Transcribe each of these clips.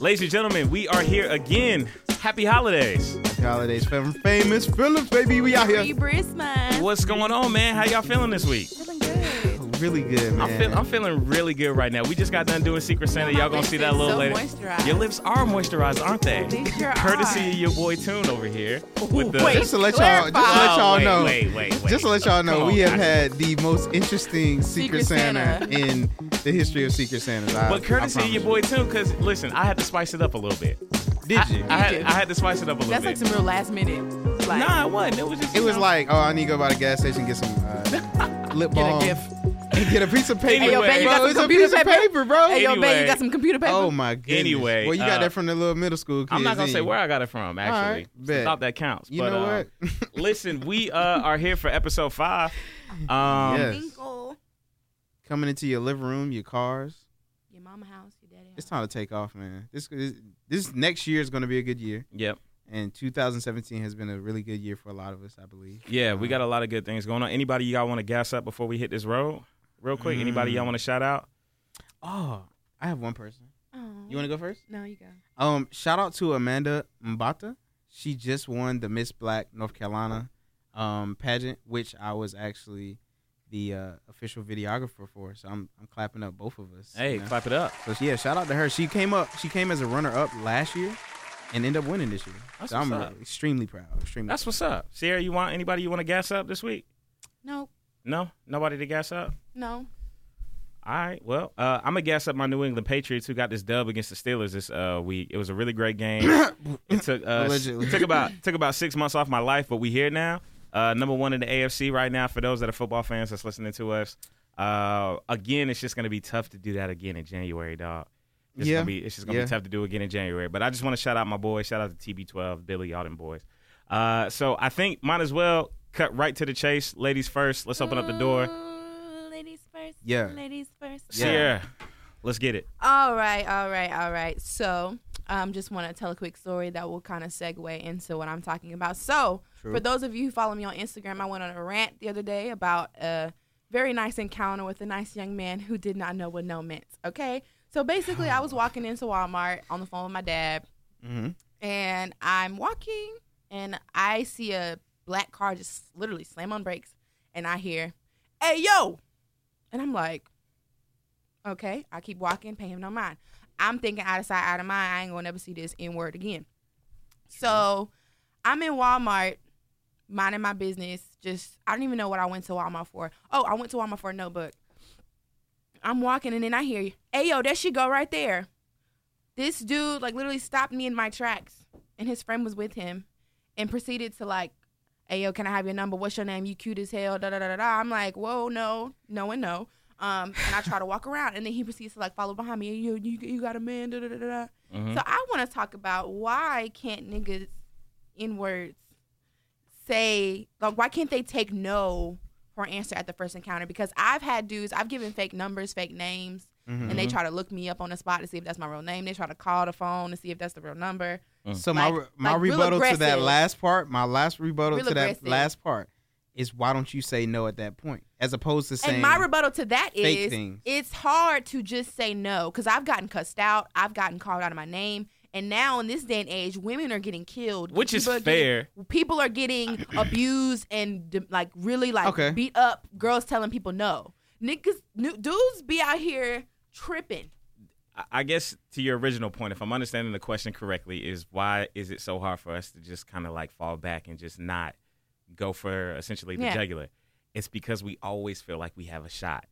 Ladies and gentlemen, we are here again. Happy holidays. Happy holidays from famous Phillips, baby. We out Free here. Christmas. What's going on, man? How y'all feeling this week? Feeling good. Really good, man. I'm, feel, I'm feeling really good right now. We just got done doing Secret Santa. Y'all gonna see that a little so later. moisturized. Your lips are moisturized, aren't they? They sure Courtesy are. of your boy Tune over here. With the, wait. just to let y'all, just to let Oh, y'all wait, know, Wait, wait, wait. just to let y'all know, Come we have had the most interesting Secret, Secret Santa, Santa. in the history of Secret Santas. But courtesy of your boy Tune, because listen, I had to spice it up a little bit. Did you? I, I had. I had to spice it up a little bit. That's like some real last minute. Like, nah, it wasn't. It was just. it you was know. like, oh, I need to go by the gas station get some uh, lip Get a balm gift. And get a piece of paper. Hey, yo, babe, you Bro, got some it's a computer piece of paper? paper, bro. Hey, yo, Anyway. babe, you got some computer paper? Oh my goodness. Anyway, well, you got uh, that from the little middle school kids. I'm not gonna say where I got it from. Actually, right, So. I thought that counts. You but, know uh, what? listen, we uh, are here for episode five. Um, Yes. Coming into your living room, your cars. Your mama house, your daddy house. It's time to take off, man. This this, this next year is going to be a good year, Yep. and 2017 has been a really good year for a lot of us, I believe. Yeah, we Um, got a lot of good things going on. Anybody y'all want to gas up before we hit this road? Real quick, anybody Mm. y'all want to shout out? Oh, I have one person. Oh. You want to go first? No, you go. Um, shout out to Amanda Mbata. She just won the Miss Black North Carolina um pageant, which I was actually the uh, official videographer for. So I'm I'm clapping up both of us. Hey, you know? clap it up. So yeah, shout out to her. She came up. She came as a runner up last year, and ended up winning this year. That's so I'm up. extremely proud. Extremely. That's what's up. Sierra, you want anybody you want to gas up this week? No, No, nobody to gas up. no. All right. Well, uh, I'm gonna gas up my New England Patriots who got this dub against the Steelers this uh, week. It was a really great game. it took uh, Allegedly. took about took about six months off my life, but we here now. Uh, number one in the AFC right now. For those that are football fans that's listening to us, uh, again, it's just gonna be tough to do that again in January, dog. It's Yeah. gonna be it's just gonna Yeah. be tough to do again in January. But I just want to shout out my boys. Shout out to TB12, Billy, all them boys. Uh, so I think might as well cut right to the chase. Ladies first. Let's open up the door. Ooh, Ladies first. Yeah. Ladies first. Yeah. Sierra, let's get it. All right, all right, all right. So, um, just want to tell a quick story that will kind of segue into what I'm talking about. So, True. for those of you who follow me on Instagram, I went on a rant the other day about a very nice encounter with a nice young man who did not know what no meant. Okay, so basically, I was walking into Walmart on the phone with my dad, hmm and I'm walking, and I see a black car just literally slam on brakes, and I hear, "Hey yo," and I'm like, "Okay." I keep walking, pay him no mind. I'm thinking out of sight, out of mind. I ain't gonna never see this N word again. So I'm in Walmart, minding my business. Just I don't even know what I went to Walmart for. Oh, I went to Walmart for a notebook. I'm walking, and then I hear, "Hey yo, there she go right there." This dude like literally stopped me in my tracks, and his friend was with him, and proceeded to like, "Hey yo, can I have your number? What's your name? You cute as hell." Da da da da. da. I'm like, "Whoa, no, no, and no." Um, and I try to walk around, and then he proceeds to like follow behind me. You you, you got a man? Da da da da. Mhm. So I want to talk about why can't niggas in words say like why can't they take no for an answer at the first encounter? Because I've had dudes, I've given fake numbers, fake names, and they try to look me up on the spot to see if that's my real name. They try to call the phone to see if that's the real number. Mm. So my Like- re- my like rebuttal to that last part, my last rebuttal Real to that last part is why don't you say no at that point, as opposed to saying And my rebuttal to that is things. it's hard to just say no because I've gotten cussed out, I've gotten called out of my name, and now in this day and age, women are getting killed, Which is People are getting- fair. people are getting abused and d- like really like Okay. beat up. Girls telling people no. Niggas, nu- dudes be out here tripping. I- guess to your original point, if I'm understanding the question correctly, is why is it so hard for us to just kind of like fall back and just not go for essentially the Yeah. jugular? It's because we always feel like we have a shot.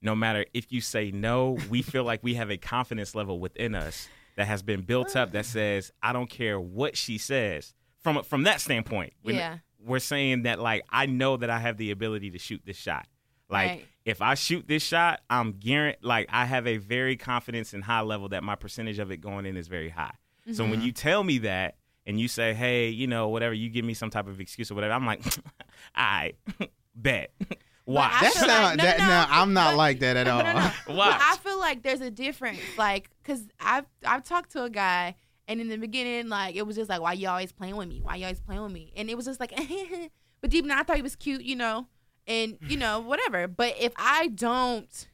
No matter if you say no, we feel like we have a confidence level within us that has been built up that says, I don't care what she says. From from that standpoint, we're, Yeah. we're saying that like I know that I have the ability to shoot this shot. Like Right. If I shoot this shot, I'm guaranteed. Like I have a very confidence and high level that my percentage of it going in is very high. So Mm-hmm. when you tell me that and you say, "Hey, you know, whatever," you give me some type of excuse or whatever. I'm like, "I bet." Why? I that feel sound like- no, that no, now I'm not but- like that at all. No, no, no. But I feel like there's a difference, like, cause I've I've talked to a guy, and in the beginning, like, it was just like, why you always playing with me? Why you always playing with me? And it was just like, but deep down, I thought he was cute, you know, and you know, whatever. But if I don't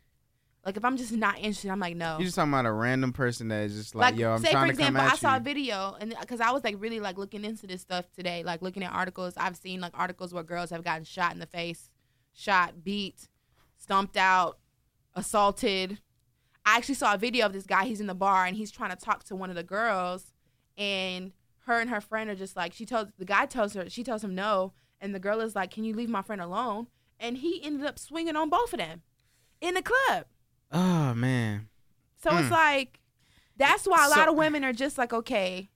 Like if I'm just not interested, I'm like no. You're just talking about a random person that is just like, yo, I'm say trying for to come example, at I saw a video and because I was like really like looking into this stuff today, like looking at articles. I've seen like articles where girls have gotten shot in the face, shot, beat, stomped out, assaulted. I actually saw a video of this guy. He's in the bar and he's trying to talk to one of the girls, and her and her friend are just like she tells the guy tells her she tells him no, and the girl is like, "Can you leave my friend alone?" And he ended up swinging on both of them in the club. Oh man. So it's Mm. like that's why a lot So- of women are just like, okay,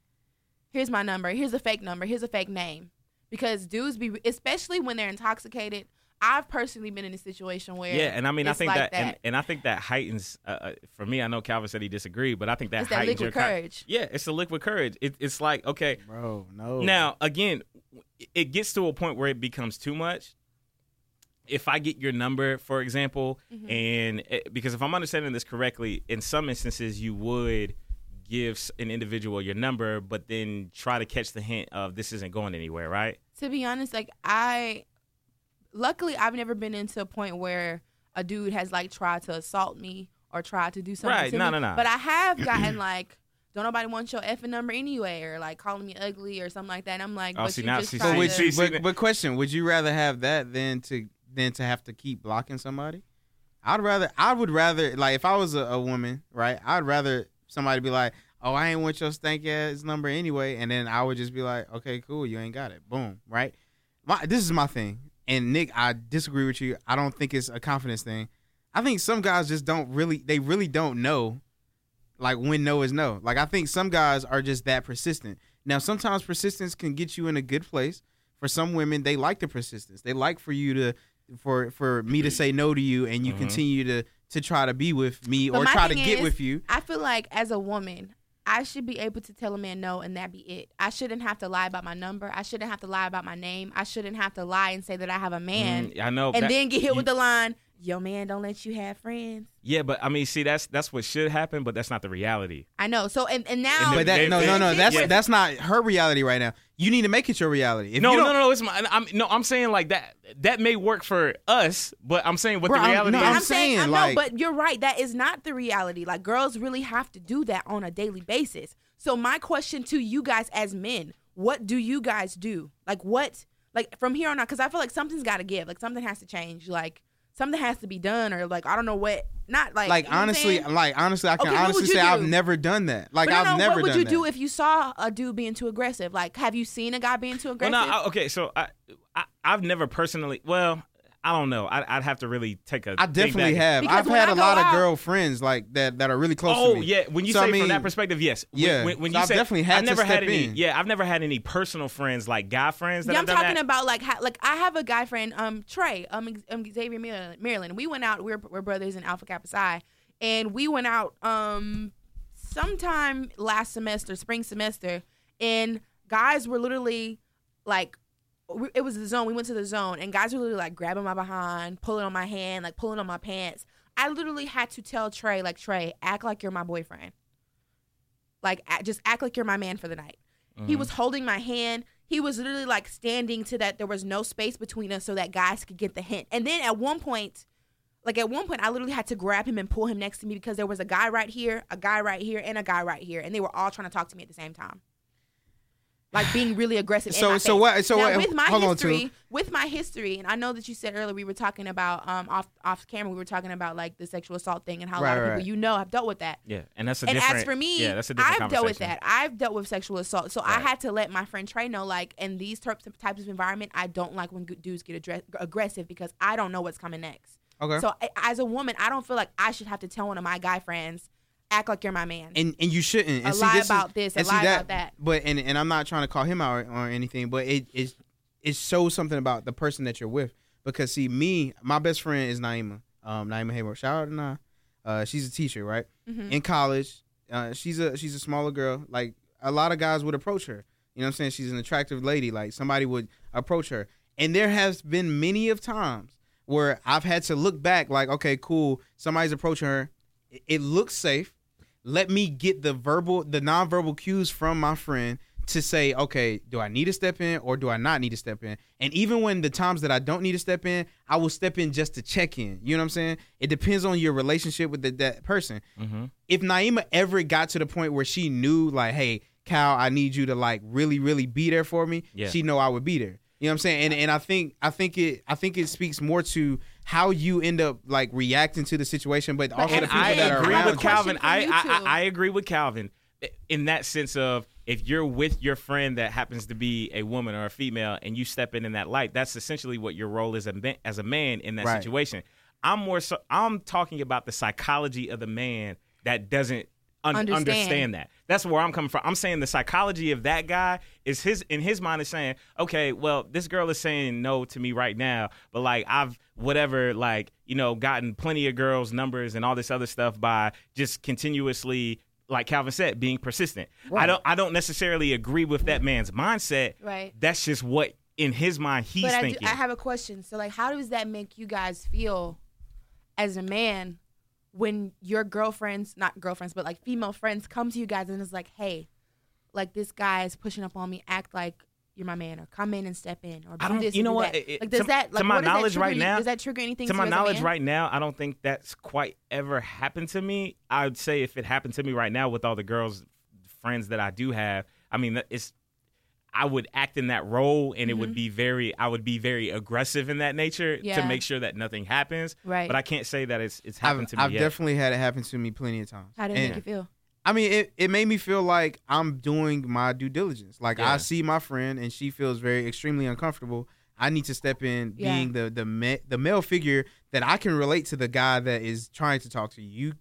here's my number, here's a fake number, here's a fake name, because dudes be, especially when they're intoxicated. I've personally been in a situation where Yeah, and I mean, I think like that, And, and I think that heightens. Uh, uh, for me, I know Calvin said he disagreed, but I think that it's that heightens liquid your con- courage. Yeah, it's the liquid courage. It, it's like okay, Bro, no. Now, again, it gets to a point where it becomes too much. If I get your number, for example, Mm-hmm. and it, because if I'm understanding this correctly, in some instances you would give an individual your number, but then try to catch the hint of this isn't going anywhere, right? To be honest, like I, luckily I've never been into a point where a dude has like tried to assault me or tried to do something. Right, to no, me. no, no. But I have gotten like. Don't nobody want your effing number anyway, or like calling me ugly or something like that. And I'm like, Oh, but see, you now- just see, But tried to- see, you? see, But, but question: Would you rather have that than to than to have to keep blocking somebody? I'd rather. I would rather like if I was a, a woman, right? I'd rather somebody be like, "Oh, I ain't want your stank ass number anyway," and then I would just be like, "Okay, cool, you ain't got it." Boom, right? My, this is my thing, and Nick, I disagree with you. I don't think it's a confidence thing. I think some guys just don't really. They really don't know like when no is no. Like I think some guys are just that persistent. Now sometimes persistence can get you in a good place. For some women, they like the persistence. They like for you to for for me to say no to you and you Mhm. continue to to try to be with me But or try to get is- with you. I feel like as a woman, I should be able to tell a man no and that be it. I shouldn't have to lie about my number. I shouldn't have to lie about my name. I shouldn't have to lie and say that I have a man Mm, I know. and that- then get hit you- with the line, "Your man don't let you have friends." Yeah, but I mean, see, that's that's what should happen, but that's not the reality. I know. So and and now But that they- no they- no no that's yeah. that's not her reality right now. You need to make it your reality. If no, you no, no, no. It's my. I'm no. I'm saying like that. That may work for us, but I'm saying what Bro, the I'm- reality no, is. I'm I'm saying, saying, I know, like- but you're right. That is not the reality. Like girls really have to do that on a daily basis. So my question to you guys as men, what do you guys do? Like what? Like from here on out, because I feel like something's got to give. Like something has to change. Like something has to be done, or like I don't know what. Not like like you know honestly, like honestly, I can Okay, honestly would you say I've never done that. Like But no, I've no, never what would you that. do if you saw a dude being too aggressive? Like, have you seen a guy being too well, aggressive? no. I, okay, so I, I I've never personally. Well, I don't know. I, I'd have to really take a. I definitely back. have. Because I've had I a go lot of girlfriends like that that are really close Oh to me. yeah, when you So, say I from that perspective, yes. When- yeah. when, when So you I've say, definitely had I've never to had step any. in. Yeah, I've never had any personal friends like guy friends that Yeah, I'm done talking that. about like how, like I have a guy friend, um, Trey, um, Ex- um Xavier Maryland. Maryland. We went out. We're we're brothers in Alpha Kappa Psi, and we went out um sometime last semester, spring semester, and guys were literally like. We- It was the zone. We went to the zone, and guys were literally like grabbing my behind, pulling on my hand, like pulling on my pants. I literally had to tell Trey, like Trey, act like you're my boyfriend. Like, act, just act like you're my man for the night. He Mm-hmm. was holding my hand. He was literally like standing to that there was no space between us so that guys could get the hint. And then at one point, like at one point, I literally had to grab him and pull him next to me because there was a guy right here, a guy right here, and a guy right here, and they were all trying to talk to me at the same time, like being really aggressive. in So- my so face. what- so now, what- with my hold history, too. with my history, and I know that you said earlier we were talking about um off off camera, we were talking about like the sexual assault thing and how a lot of right. people you know have dealt with that Yeah, and that's a and different. as for me, yeah, that's a different I've dealt with that. I've dealt with sexual assault, so I had to let my friend Trey know, like, in these types of types of environment, I don't like when good dudes get address- aggressive because I don't know what's coming next. Okay. So I- as a woman, I don't feel like I should have to tell one of my guy friends, act like you're my man. and and you shouldn't. And A see, lie this is- about this, a and see lie about that. But and and I'm not trying to call him out or, or anything, but it it it shows something about the person that you're with. Because see, me, my best friend is Naima. Um, Naima Hayward. Shout out to Na. Uh, she's a teacher, right? Mhm. In college, uh, she's a she's a smaller girl. Like a lot of guys would approach her. You know what I'm saying? She's an attractive lady. Like somebody would approach her. And there has been many of times where I've had to look back, like, okay, cool, somebody's approaching her. It looks safe. Let me get the verbal, the nonverbal cues from my friend to say, okay, do I need to step in or do I not need to step in? And even when the times that I don't need to step in, I will step in just to check in. You know what I'm saying? It depends on your relationship with the, that person. Mm-hmm. If Naima ever got to the point where she knew, like, hey, Cal, I need you to like really, really be there for me, Yeah. she know I would be there. You know what I'm saying? And and I think I think it I think it speaks more to how you end up like reacting to the situation, but, also and the people I that are around with you. Calvin. I, you I, two. I I agree with Calvin in that sense of if you're with your friend that happens to be a woman or a female and you step in in that light, that's essentially what your role is a as a man in that Right. situation. I'm more so I'm talking about the psychology of the man that doesn't un- Understand. understand that. That's where I'm coming from. I'm saying the psychology of that guy is his in his mind is saying, okay, well, this girl is saying no to me right now, but like I've whatever like you know gotten plenty of girls' numbers and all this other stuff by just continuously. Like Calvin said, being persistent. I don't. I don't necessarily agree with that man's mindset. Right. That's just what in his mind he's but I, do- thinking. I have a question. So, like, how does that make you guys feel as a man when your girlfriends, not girlfriends, but like female friends, come to you guys and it's like, hey, like this guy is pushing up on me, act like you're my man, or come in and step in, or do this. you know what? that. It- like, does to- that, to my what does that knowledge right you- now- does that trigger anything to my you as a knowledge right now i don't think that's quite ever happened to me i would say if it happened to me right now with all the girls friends that i do have i mean it's i would act in that role and it would be very i would be very aggressive in that nature Mm-hmm. Yeah. to make sure that nothing happens Right. but i can't say that it's it's I've, happened to me I've yet. definitely had it happen to me plenty of times. How did it And- make you feel? I mean, it, it made me feel like I'm doing my due diligence. Like Yeah. I see my friend and she feels very extremely uncomfortable. I need to step in, Yeah. being the the ma- the male figure that I can relate to the guy that is trying to talk to you. You,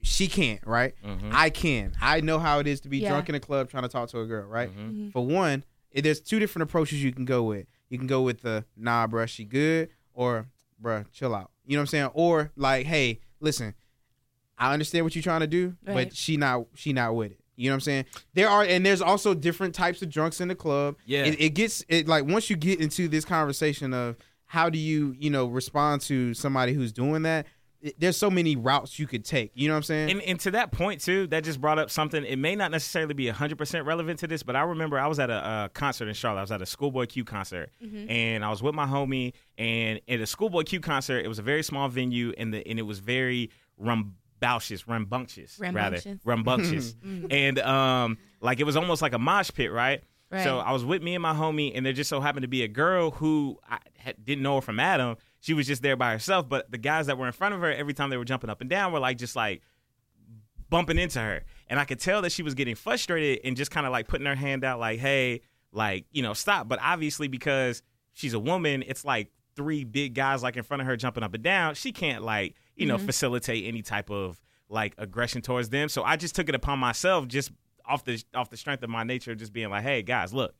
she can't, right? Mhm. I can. I know how it is to be Yeah. drunk in a club trying to talk to a girl, right? Mhm. Mm-hmm. For one, it, there's two different approaches you can go with. You can go with the nah, bruh, she good, or bruh, chill out. You know what I'm saying? Or like, hey, listen, I understand what you're trying to do, Right. but she not she not with it. You know what I'm saying? There are and there's also different types of drunks in the club. Yeah. It, it gets it like once you get into this conversation of how do you, you know, respond to somebody who's doing that, it, there's so many routes you could take. You know what I'm saying? And, and to that point too, that just brought up something. It may not necessarily be hundred percent relevant to this, but I remember I was at a, uh concert in Charlotte. I was at a Schoolboy Q concert, and I was with my homie. And at a Schoolboy Q concert, it was a very small venue, and the and it was very rambunctious, rambunctious, Rambunctious. rather rambunctious, and um, like it was almost like a mosh pit, right? Right. So I was with me and my homie, and there just so happened to be a girl who I didn't know her from Adam. She was just there by herself, but the guys that were in front of her, every time they were jumping up and down, were like just like bumping into her. And I could tell that she was getting frustrated and just kind of like putting her hand out, like, hey, like, you know, stop. But obviously, because she's a woman, it's like three big guys like in front of her jumping up and down. She can't like, you know, mm-hmm. facilitate any type of like aggression towards them. So I just took it upon myself just off the off the strength of my nature, just being like, hey guys, look,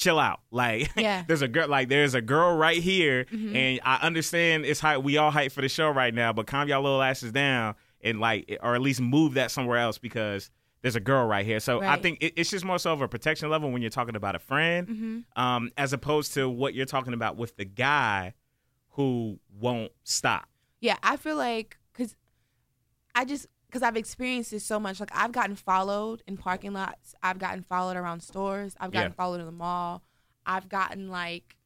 chill out. Like Yeah. there's a girl like there's a girl right here and I understand it's hype we all hype for the show right now, but calm y'all little asses down and like or at least move that somewhere else because there's a girl right here. So I think it, it's just more so of a protection level when you're talking about a friend, Mm-hmm. um, as opposed to what you're talking about with the guy who won't stop. Yeah, I feel like because I just because I've experienced this so much. Like I've gotten followed in parking lots. I've gotten followed around stores. I've gotten Yeah. followed in the mall. I've gotten like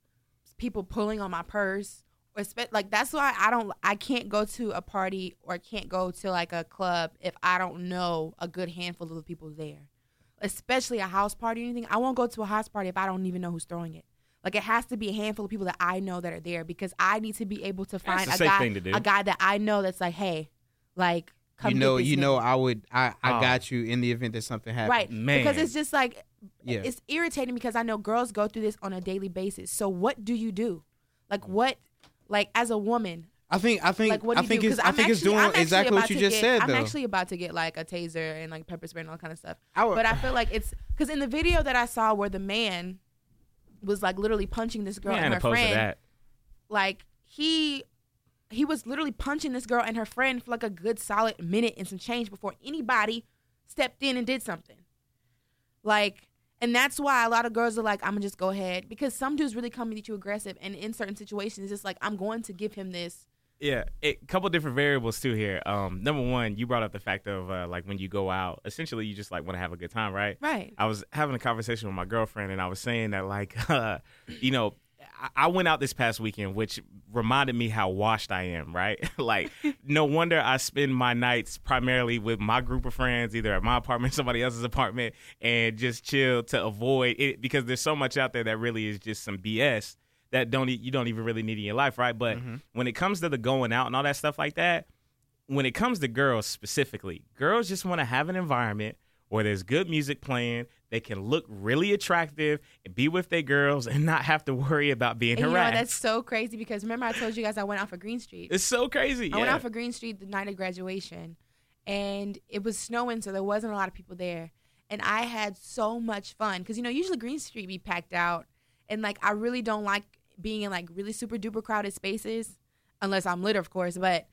people pulling on my purse. Or like that's why I don't. I can't go to a party or can't go to like a club if I don't know a good handful of the people there. Especially a house party or anything. I won't go to a house party if I don't even know who's throwing it. Like it has to be a handful of people that I know that are there because I need to be able to find a guy, thing to do. a guy that I know that's like, hey, like come you get know, this you nigga. know, I would, I, I Oh. got you in the event that something happens. right? Man. Because it's just like Yeah. it's irritating because I know girls go through this on a daily basis. So what do you do? Like what? Like as a woman, I think, I think, like what do I you think do? it's, 'Cause I I'm it's actually- doing I'm actually exactly what about you to just get- said, I'm actually about to get like a taser and like pepper spray and all kind of stuff. I would- But I feel like it's because in the video that I saw where the man was like literally punching this girl Man, and her friend, that. like he he was literally punching this girl and her friend for like a good solid minute and some change before anybody stepped in and did something. Like, and that's why a lot of girls are like, I'm gonna just go ahead because some dudes really come at you aggressive, and in certain situations, it's just like I'm going to give him this Yeah, a couple different variables too here. Um, number one, you brought up the fact of uh, like when you go out, essentially you just like want to have a good time, right? Right. I was having a conversation with my girlfriend, and I was saying that like, uh, you know, I- I went out this past weekend, which reminded me how washed I am, right? like, no wonder I spend my nights primarily with my group of friends, either at my apartment, somebody else's apartment, and just chill to avoid it because there's so much out there that really is just some BS that don't e- you don't even really need in your life, right? But mm-hmm. when it comes to the going out and all that stuff like that, when it comes to girls specifically, girls just want to have an environment where there's good music playing, they can look really attractive and be with their girls and not have to worry about being And you know that's so crazy because remember I told you guys I went out for Green Street. it's so crazy. I went yeah. out for Green Street the night of graduation, and it was snowing, so there wasn't a lot of people there. And I had so much fun because you know usually Green Street be packed out, and like I really don't like being in like really super duper crowded spaces, unless I'm lit, of course. But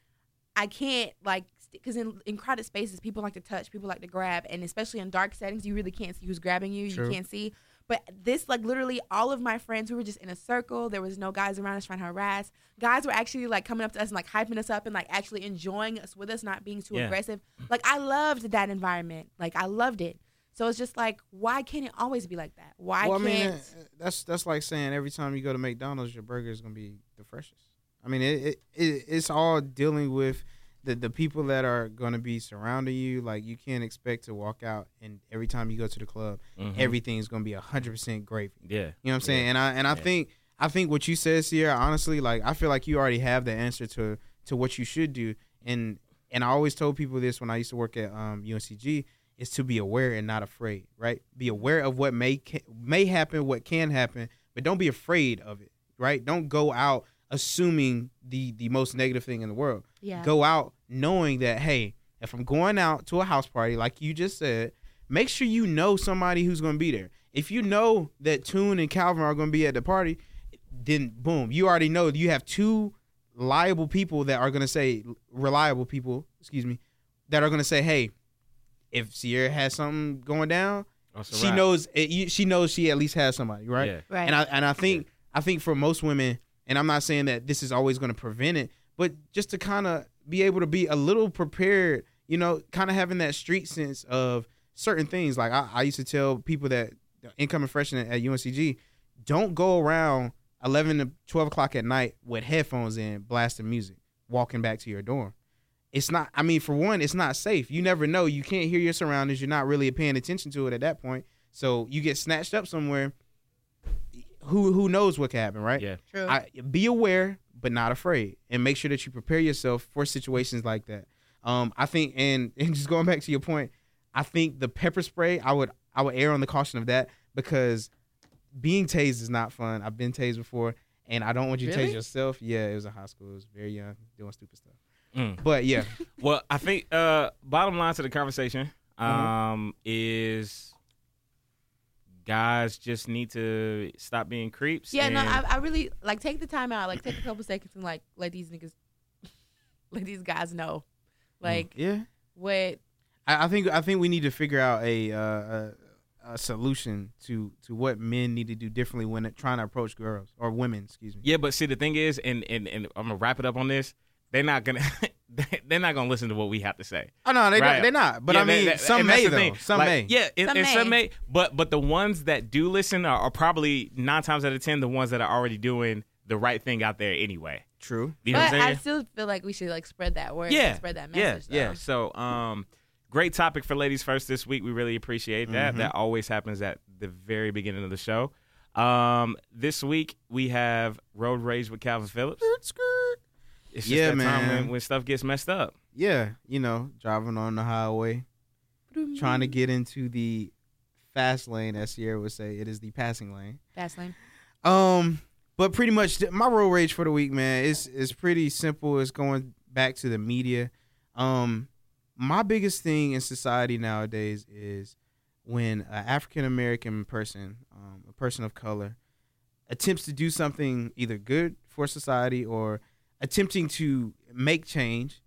I can't like because in, in crowded spaces people like to touch, people like to grab, and especially in dark settings you really can't see who's grabbing you. True. You can't see. But this, like, literally, all of my friends, we were just in a circle. There was no guys around us trying to harass. Guys were actually like coming up to us and like hyping us up and like actually enjoying us with us, not being too Yeah. aggressive. Like, I loved that environment. Like, I loved it. So it's just like, why can't it always be like that? Why well, can't? uh, that's that's like saying every time you go to McDonald's, your burger is gonna be the freshest. I mean, it, it, it it's all dealing with the the people that are gonna be surrounding you. Like you can't expect to walk out and every time you go to the club, Mhm. everything's gonna be hundred percent gravy. yeah. You know what I'm saying? And I and I Yeah. think I think what you said, Sierra, honestly, like I feel like you already have the answer to to what you should do. And and I always told people this when I used to work at um, UNCG is to be aware and not afraid, right? Be aware of what may ca- may happen, what can happen, but don't be afraid of it, right? Don't go out assuming the the most negative thing in the world yeah. go out knowing that hey if i'm going out to a house party like you just said make sure you know somebody who's going to be there if you know that tune and calvin are going to be at the party then boom you already know you have two liable people that are going to say reliable people excuse me that are going to say hey if sierra has something going down she right. knows it, you, she knows she at least has somebody right Yeah. Right. and I and I think I think for most women, and I'm not saying that this is always going to prevent it, but just to kind of be able to be a little prepared, you know, kind of having that street sense of certain things. Like I, I used to tell people that incoming freshmen at UNCG, don't go around 11 to 12 o'clock at night with headphones in, blasting music, walking back to your dorm. It's not. I mean, for one, it's not safe. You never know. You can't hear your surroundings. You're not really paying attention to it at that point. So you get snatched up somewhere. Who who knows what can happen, right? Yeah. True. I, be aware, but not afraid, and make sure that you prepare yourself for situations like that. Um, I think, and, and just going back to your point, I think the pepper spray, I would I would err on the caution of that because being tased is not fun. I've been tased before, and I don't want you to Really? tase yourself. Yeah, it was in high school. It was very young, doing stupid stuff. Mm. But yeah, Well, I think uh, bottom line to the conversation Mhm. um, is guys just need to stop being creeps. yeah, no, I, I really like take the time out, like take a couple seconds and like let these niggas, let these guys know, like yeah. what. I, I think I think we need to figure out a, uh, a a solution to to what men need to do differently when trying to approach girls or women. Excuse me. Yeah, but see, the thing is, and and, and I'm gonna wrap it up on this. They're not gonna. they're not gonna listen to what we have to say. Oh no, they Right. don't, they're not. But Yeah, I mean, that- that- some may the though. thing. Some Like, may. Yeah, and, Some and some may. may. But but the ones that do listen are, are probably nine times out of ten the ones that are already doing the right thing out there anyway. True. You know what But I'm saying? I still feel like we should like spread that word. yeah, and spread that message. yeah. though. So, um, great topic for ladies first this week. We really appreciate that. Mhm. That always happens at the very beginning of the show. Um, this week we have Road Rage with Calvin Phillips. It's just Yeah, that time man. when, when stuff gets messed up. Yeah, you know, driving on the highway, trying to get into the fast lane, as Sierra would say, it is the passing lane. Fast lane. Um, but pretty much my road rage for the week, man, is is pretty simple. It's going back to the media. Um, my biggest thing in society nowadays is when an African American person, um, a person of color, attempts to do something either good for society or attempting to make change,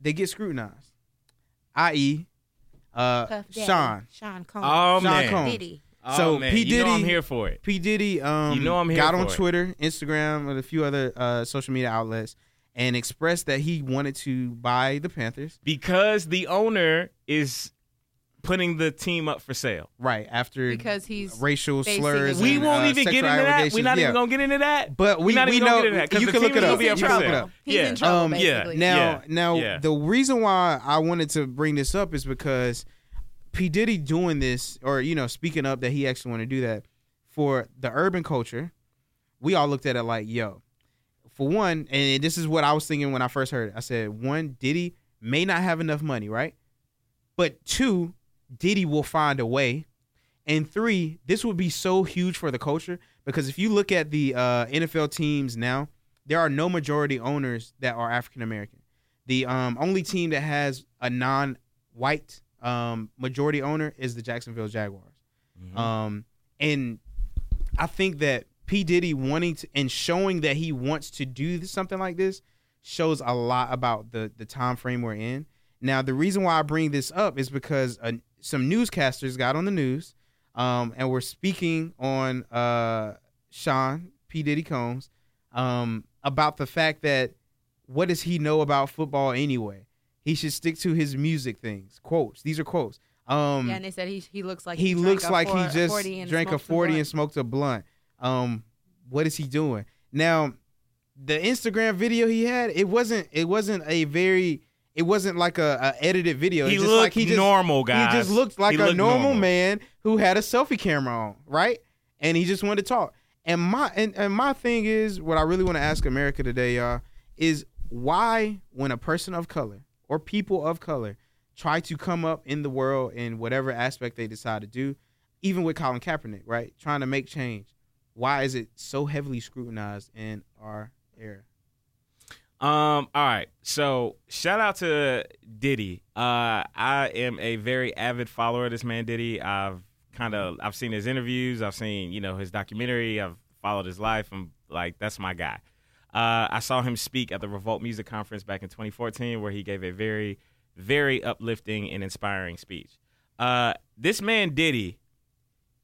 they get scrutinized. I.e., uh, Sean. Sean Combs. Oh Sean man, Combs. Diddy. oh, So, man. P. you know I'm here for it. P Diddy, um, You know I'm here got on for it. Twitter, Instagram, and a few other uh, social media outlets, and expressed that he wanted to buy the Panthers. because the owner is putting the team up for sale. Right after Because he's racial slurs. We and, won't uh, even get into that. We're not Yeah. even gonna get into that. But we- We're not we even gonna know- get into that 'cause you the can look it is gonna up. be You up can for look it sale. up. He's Yeah. in trouble, Um, yeah. Now, Yeah. now Yeah. the reason why I wanted to bring this up is because P Diddy doing this, or you know, speaking up that he actually want to do that for the urban culture. We all looked at it like, yo, for one, and this is what I was thinking when I first heard it. I said, one, Diddy may not have enough money, right? But two, Diddy will find a way. And three, this would be so huge for the culture because if you look at the uh, NFL teams now, there are no majority owners that are African American. The um, only team that has a non-white um, majority owner is the Jacksonville Jaguars. Um, and I think that P Diddy wanting to and showing that he wants to do something like this shows a lot about the the time frame we're in. Now, the reason why I bring this up is because uh, some newscasters got on the news, um, and were speaking on uh, Sean P Diddy Combs um, about the fact that what does he know about football anyway? He should stick to his music things. Quotes. These are quotes. Um, yeah, and they said he he looks like he drank looks a like four- he just 40 and drank a 40 and smoked a blunt. Um, what is he doing now? The Instagram video he had, it wasn't, it wasn't a very, it wasn't like a, a edited video. He just looked like he just, normal, guys. He just looked like He a looked normal, man who had a selfie camera on, right? And he just wanted to talk. And my and, and my thing is, what I really want to ask America today, y'all, is why when a person of color or people of color try to come up in the world in whatever aspect they decide to do, even with Colin Kaepernick, right? Trying to make change. Why is it so heavily scrutinized in our era? Um. All right. So shout out to Diddy. Uh, I am a very avid follower of this man Diddy. I've kind of I've seen his interviews. I've seen you know his documentary. I've followed his life. I'm like that's my guy. Uh, I saw him speak at the Revolt Music Conference back in 2014, where he gave a very, very uplifting and inspiring speech. Uh, this man Diddy,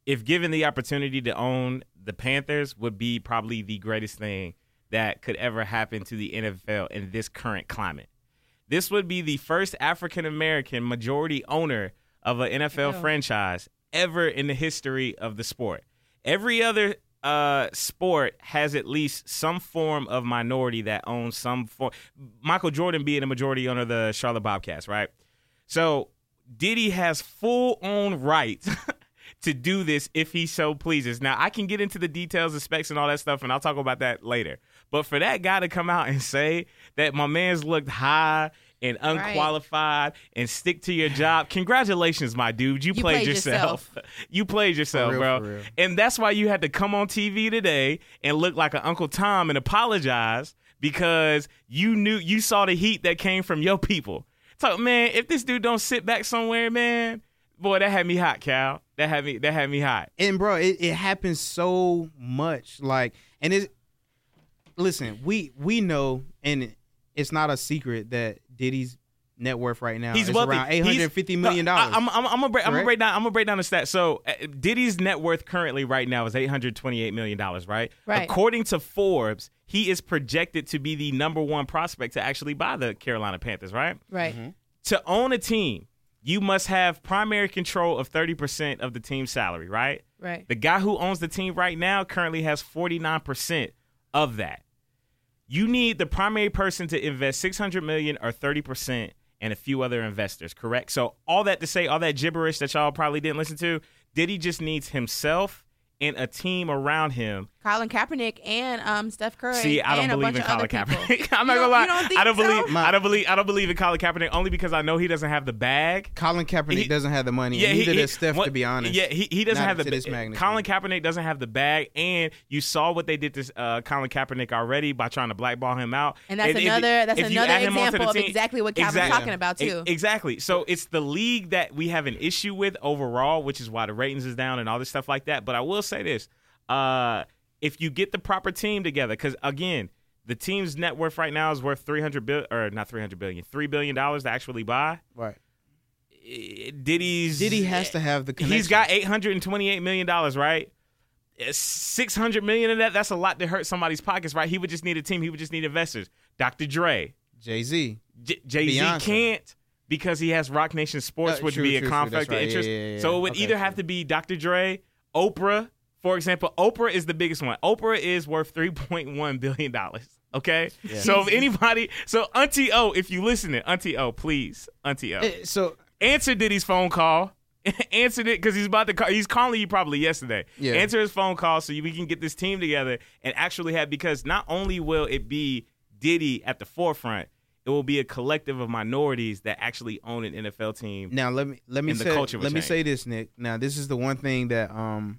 if given the opportunity to own the Panthers, would be probably the greatest thing that could ever happen to the NFL in this current climate. This would be the first African American majority owner of an NFL Ew. franchise ever in the history of the sport. Every other uh, sport has at least some form of minority that owns some form. Michael Jordan being a majority owner of the Charlotte Bobcats, right? So Diddy has full own rights to do this if he so pleases. Now I can get into the details, the specs, and all that stuff, and I'll talk about that later. But for that guy to come out and say that my man's looked high and unqualified and stick to your job, congratulations, my dude. You, You played, played yourself. you played yourself, real, bro. for real. And that's why you had to come on TV today and look like an Uncle Tom and apologize because you knew you saw the heat that came from your people. So man, if this dude don't sit back somewhere, man, boy, that had me hot, Cal. That had me that had me hot. and bro, it, it happens so much. Like, and it. Listen, we we know, and it's not a secret that Diddy's net worth right now He's is wealthy. around eight hundred fifty He's- million No, dollars. I- I'm, I'm, I'm gonna break. I'm gonna break down. I'm gonna break down the stats. So uh, Diddy's net worth currently right now is 828 million dollars. Right. Right. According to Forbes, he is projected to be the number one prospect to actually buy the Carolina Panthers. Right. Right. Mm-hmm. To own a team, you must have primary control of 30 percent of the team's salary. Right. Right. The guy who owns the team right now currently has 49% of that. You need the primary person to invest 600 million or 30% and a few other investors, correct? So all that to say, all that gibberish that y'all probably didn't listen to, Diddy just needs himself and a team around him. Colin Kaepernick and um Steph Curry. See, I don't and believe in Colin other. Kaepernick. I'm not You gonna don't- lie. don't think I don't so? believe My- I don't believe I don't believe in Colin Kaepernick only because I know he doesn't have the bag. Colin Kaepernick He- doesn't have the money. Yeah, neither he- does Steph, what- to be honest. Yeah, he, he doesn't Not have the to this magnitude. Colin Kaepernick doesn't have the bag, and you saw what they did to uh, Colin Kaepernick already by trying to blackball him out. And that's if- another that's if another add him onto the example of team- exactly what Calvin's Exactly. talking about too. Exactly. So it's the league that we have an issue with overall, which is why the ratings is down and all this stuff like that. But I will say this: uh, if you get the proper team together, because again, the team's net worth right now is worth three hundred billion, or not three hundred billion, three billion dollars to actually buy. right. Eh, Diddy's Diddy has to have the connection. He's got eight hundred and twenty-eight million dollars, right? Six hundred million of that—that's a lot to hurt somebody's pockets, right? He would just need a team. He would just need investors. Dr. Dre. Jay Z. J- Jay Z Beyonce. can't because he has Roc Nation Sports, Uh, would true, be a true, true. conflict right. of interest. Yeah, yeah, yeah. So it would Okay, either have to be Dr. Dre, Oprah. For example, Oprah is the biggest one. Oprah is worth three point one billion dollars. Okay, Yeah. so if anybody, so Auntie O, if you listening, Auntie O, please, Auntie O, Eh, So answer Diddy's phone call. Answered it because he's about to call. He's calling you probably yesterday. Yeah. Answer his phone call so we can get this team together and actually have because not only will it be Diddy at the forefront, it will be a collective of minorities that actually own an NFL team. now let me let me say culture would let me say this, Nick. Now this is the one thing that um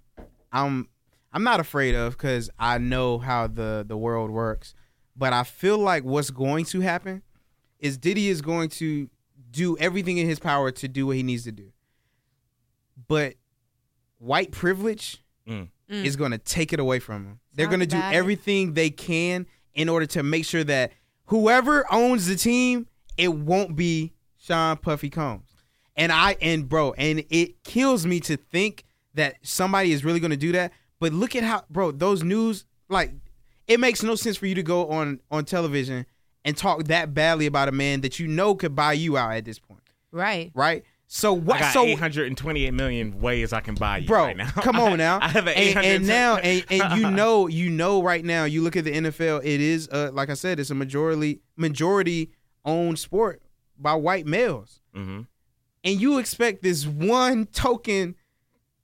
I'm I'm not afraid of because I know how the the world works. But I feel like what's going to happen is Diddy is going to do everything in his power to do what he needs to do. But white privilege Mm. Mm. is going to take it away from him. They're going to do about everything they can in order to make sure that whoever owns the team, it won't be Sean Puffy Combs. And I and bro, and it kills me to think that somebody is really going to do that. But look at how, bro, those news like it makes no sense for you to go on on television and talk that badly about a man that you know could buy you out at this point, Right. right? So I what? got So 828 million ways I can buy you bro right now. come on now I have an and, 800 and now and, and you know you know right now you look at the nfl it is uh like i said it's a majority majority owned sport by white males Mhm. and you expect this one token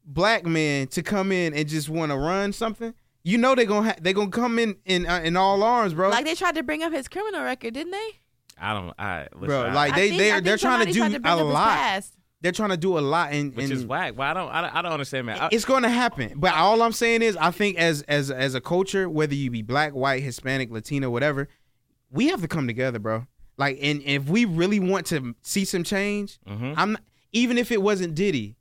black men to come in and just want to run something you know they're gonna ha- they're gonna come in in uh, in all arms bro Like they tried to bring up his criminal record, didn't they? I don't. I listen, Bro, like, I They- think- they're- they're trying to do tried bring a lot. they're trying to do a lot and, which and is whack. Well, I don't. I don't, I don't understand, man. I- it's going to happen. But all I'm saying is, I think as as as a culture, whether you be black, white, Hispanic, Latino, whatever, we have to come together, bro. Like, and if we really want to see some change, Mhm. I'm not, even if it wasn't Diddy,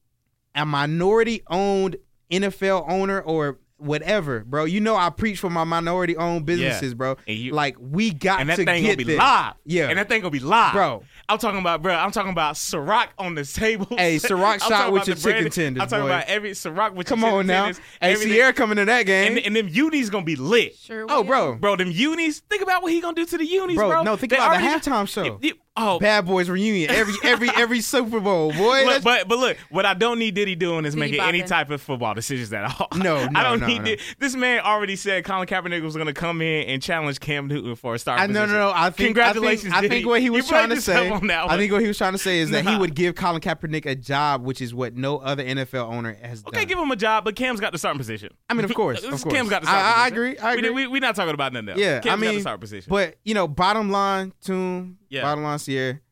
a minority owned NFL owner or whatever, bro. You know I preach for my minority owned businesses, bro. And you- like we got and that to thing get gonna be there. live. Yeah. and that thing gonna be live, Bro. I'm talking about, bro. I'm talking about Ciroc on the table. Hey, Ciroc shot talking with about your chicken bread. tenders, I'm talking boy. about every Ciroc with Come your on chicken now. tenders. Hey, everything. Sierra coming to that game. and, and them unis gonna be lit. Sure. oh, bro. Bro, them unis. Think about what he gonna do to the unis, Bro, bro. no, think They about the halftime show. You- oh, Bad Boys reunion every every every Super Bowl, boy. Look, but but look, what I don't need Diddy doing is Diddy making any type of football decisions at all. No, I no, don't no, need no. Diddy- This man already said Colin Kaepernick was going to come in and challenge Cam Newton for a star. I no no no. I think Congratulations, I think, I think what he was You trying to say. on that I think what he was trying to say is that he would give Colin Kaepernick a job, which is what no other NFL owner has done. Okay, give him a job, but Cam's got the starting position. I mean, of course, of course. Cam's got the starting I, I agree. I agree. We, we, we're not talking about nothing else. yeah, Cam's I mean, got the starting position. but you know, bottom line, Toon, Yeah. bottom line, here,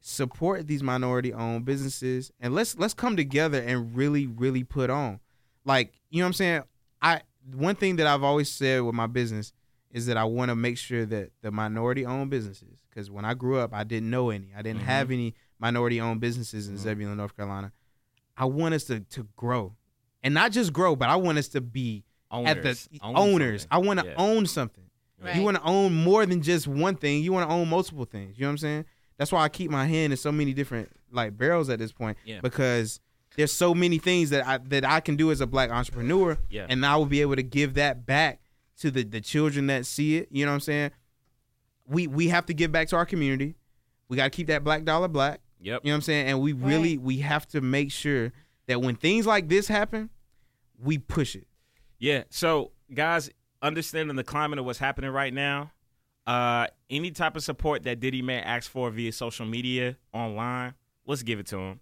support these minority-owned businesses, and let's let's come together and really, really put on. Like, you know what I'm saying? I one thing that I've always said with my business is that I want to make sure that the minority-owned businesses, because when I grew up, I didn't know any. I didn't Mhm. have any minority-owned businesses in Mhm. Zebulon, North Carolina. I want us to to grow, and not just grow, but I want us to be at the Own owners. I want to Yeah. own something. Right. You want to own more than just one thing. You want to own multiple things. You know what I'm saying? That's why I keep my hand in so many different like barrels at this point Yeah. because there's so many things that I that I can do as a black entrepreneur, Yeah. and I will be able to give that back to the the children that see it. You know what I'm saying? We we have to give back to our community. We got to keep that black dollar black. Yep. You know what I'm saying? And we really we have to make sure that when things like this happen, we push it. Yeah. So, guys, understanding the climate of what's happening right now, uh, any type of support that Diddy may ask for via social media, online, let's give it to him.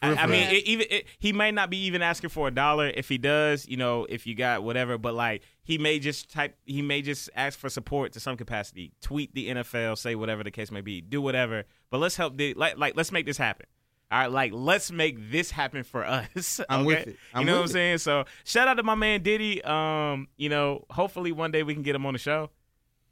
I, I mean, it, even it, he may not be even asking for a dollar. If he does, you know, if you got whatever, but like he may just type, he may just ask for support to some capacity. Tweet the NFL, say whatever the case may be, do whatever. But let's help the like, like let's make this happen. All right, like let's make this happen for us. I'm okay? with it. I'm you know what I'm with it. saying? So shout out to my man Diddy. Um, you know, hopefully one day we can get him on the show.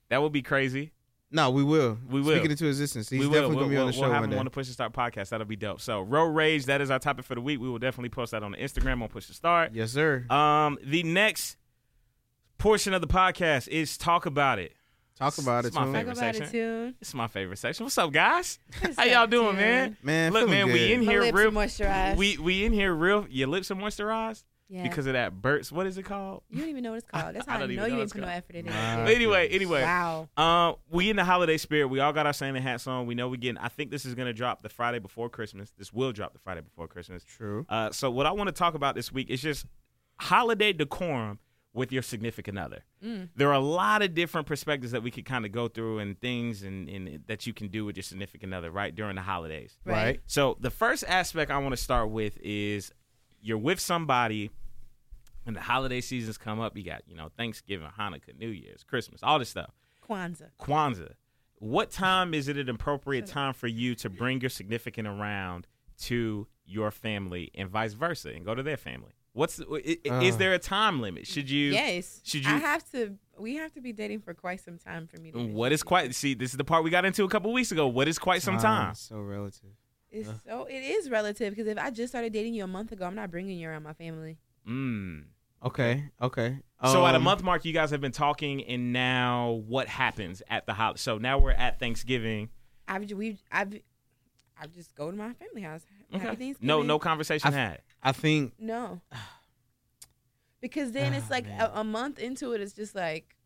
That would be crazy. No, we will. We will. Speaking into existence. He's we will. definitely We'll, gonna be on the we'll- show we'll have one him day. on the Push to Start podcast. That'll be dope. So Road Rage, that is our topic for the week. We will definitely post that on the Instagram on Push to Start. Yes, sir. Um, the next portion of the podcast is talk about it. Talk about it, It's my Toon. favorite Talk section. it. It's my favorite section. What's up, guys? What's How y'all doing, Tune? man? Man, Look, man, good. we in My here lips real. are moisturized. We we in here real. Your lips are moisturized. Yeah. because of that Burt's. What is it called? you don't even know what it's called. That's I how I, don't know even know you didn't it's put no effort in Wow. it. But anyway, anyway, Wow. Uh, we in the holiday spirit. We all got our Santa hats on. We know we getting. I think this is gonna drop the Friday before Christmas. This will drop the Friday before Christmas. True. Uh, so what I want to talk about this week is just holiday decorum with your significant other. Mm. There are a lot of different perspectives that we could kind of go through and things and, and that you can do with your significant other right during the holidays. Right. So the first aspect I want to start with is you're with somebody when the holiday seasons come up. You got you know Thanksgiving, Hanukkah, New Year's, Christmas, all this stuff. Kwanzaa. Kwanzaa. What time is it an appropriate time for you to bring your significant around to your family and vice versa and go to their family? What's i- i- is Uh. there a time limit? Should you? Yes. should you? I you- have to. We have to be dating for quite some time for me to. What is quite? See, this is the part we got into a couple weeks ago. What is quite some time? is So relative. It's Uh. so it is relative because if I just started dating you a month ago, I'm not bringing you around my family. Mm. Okay. Okay. So at a Um, month mark, you guys have been talking, and now what happens at the holiday? So now we're at Thanksgiving. I've we I've I just go to my family house. Happy Okay. Thanksgiving. No, no conversation I- had. I think no. Because then it's Ah, like a, a month into it, it's just like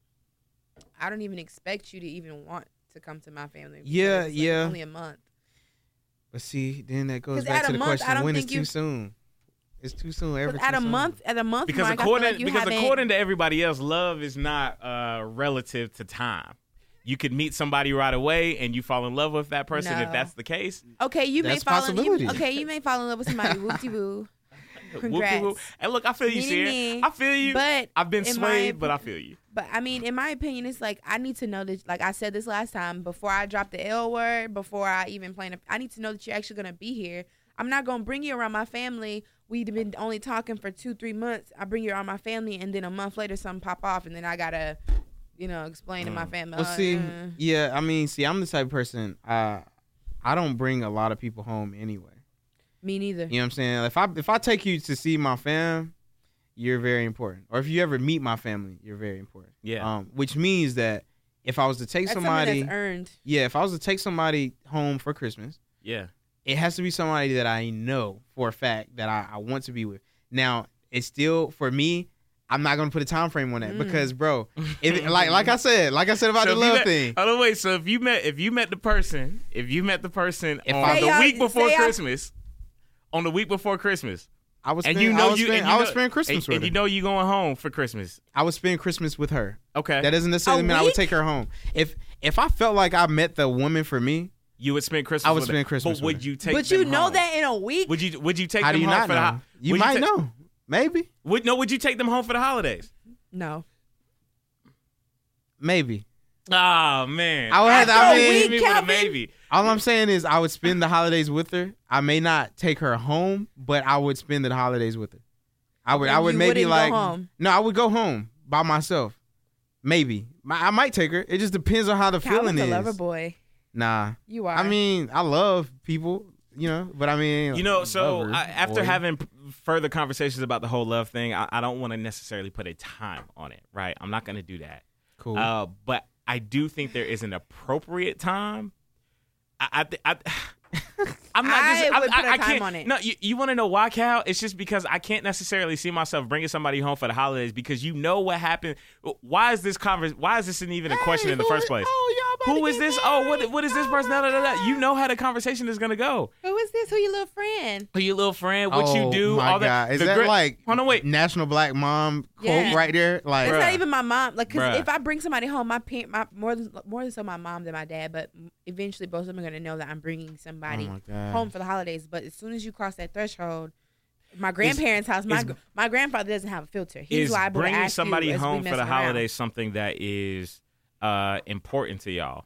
I don't even expect you to even want to come to my family. Yeah, like, yeah. Only a month. But see, then that goes back to the month, I question: don't when is think too you- soon? It's too soon. Ever at too a soon. month, at a month because mark, I feel according like you because haven't- according to everybody else, love is not uh, relative to time. You could meet somebody right away and you fall in love with that person. If that's the case, Okay, you That's may fall in. possibility. You, okay, you may fall in love with somebody. Whoopty boo. whoop-de-whoop. Congrats. And look, I feel you, Me, Sierra. me, me. I feel you. But I've been in my swayed, but I feel you. But I mean, in my opinion, it's like I need to know that, like I said this last time, before I drop the L word, before I even plan, a, I need to know that you're actually gonna be here. I'm not gonna bring you around my family. We've been only talking for two, three months. I bring you around my family, and then a month later, something pop off, and then I gotta, you know, explain to my Mm. family. Well, uh, see, uh, yeah, I mean, see, I'm the type of person. Uh, I don't bring a lot of people home anyway. Me neither. You know what I'm saying? If I if I take you to see my fam, you're very important. Or if you ever meet my family, you're very important. Yeah. Um, which means that if I was to take That's somebody, that's earned. yeah, if I was to take somebody home for Christmas, yeah. it has to be somebody that I know for a fact that I, I want to be with. Now, it's still for me. I'm not gonna put a time frame on that Mm. because, bro, if like like I said, like I said about So the love met- thing. Oh no, wait. So if you met if you met the person, if you met the person If on I- the week before say I- Christmas, on the week before Christmas, I was and spend, you know I was you, spend, and you I know, was spend Christmas and, with and her. you know you going home for Christmas. I would spend Christmas with her. Okay, That doesn't necessarily A mean I would take her home. If if I felt like I met the woman for me, you would spend Christmas. I would with spend her. Christmas But with would her. you take? But you know home? that in a week. Would you would you take how do you home not for the? know? ho- You would might ta- know. Maybe, Would no? Would you take them home for the holidays? no. maybe. Oh man, I would have to- I thought mean- you hit me with a Calvin. maybe. All I'm saying is I would spend the holidays with her. I may not take her home, but I would spend the holidays with her. I would. And I would you maybe wouldn't go like. home. No, I would go home by myself. Maybe. I might take her. It just depends on how the feeling Calvin's a is. lover boy. Nah. You are. I mean, I love people, you know, but I mean, You know, so I, after boy. having further conversations about the whole love thing, I, I don't want to necessarily put a time on it, right? I'm not going to do that. cool. Uh, but I do think there is an appropriate time. I, I, I'm not I just. I, would I, put a I time can't. on it. No, you, you want to know why, Cal? It's just because I can't necessarily see myself bringing somebody home for the holidays because you know what happened. Why is this convers? Why is this even a question in the first place? Oh, y'all Who is this? Oh, what what is this person? Da, da, da, da. You know how the conversation is gonna go. Who is this? Who your little friend? Who your little friend? What you Oh, do? My all God. that. Is The that gri- like Hold on, wait. National Black Mom quote Yeah. right there? Like, It's not even my mom. Like, cause Bruh. if I bring somebody home, my parent, my more than more than so my mom than my dad, but eventually both of them are gonna know that I'm bringing somebody Oh, home for the holidays. But as soon as you cross that threshold, my grandparents' house, my is- my grandfather doesn't have a filter. He's is liable to bringing ask somebody you as we home for the around. holidays something that is uh, important to y'all?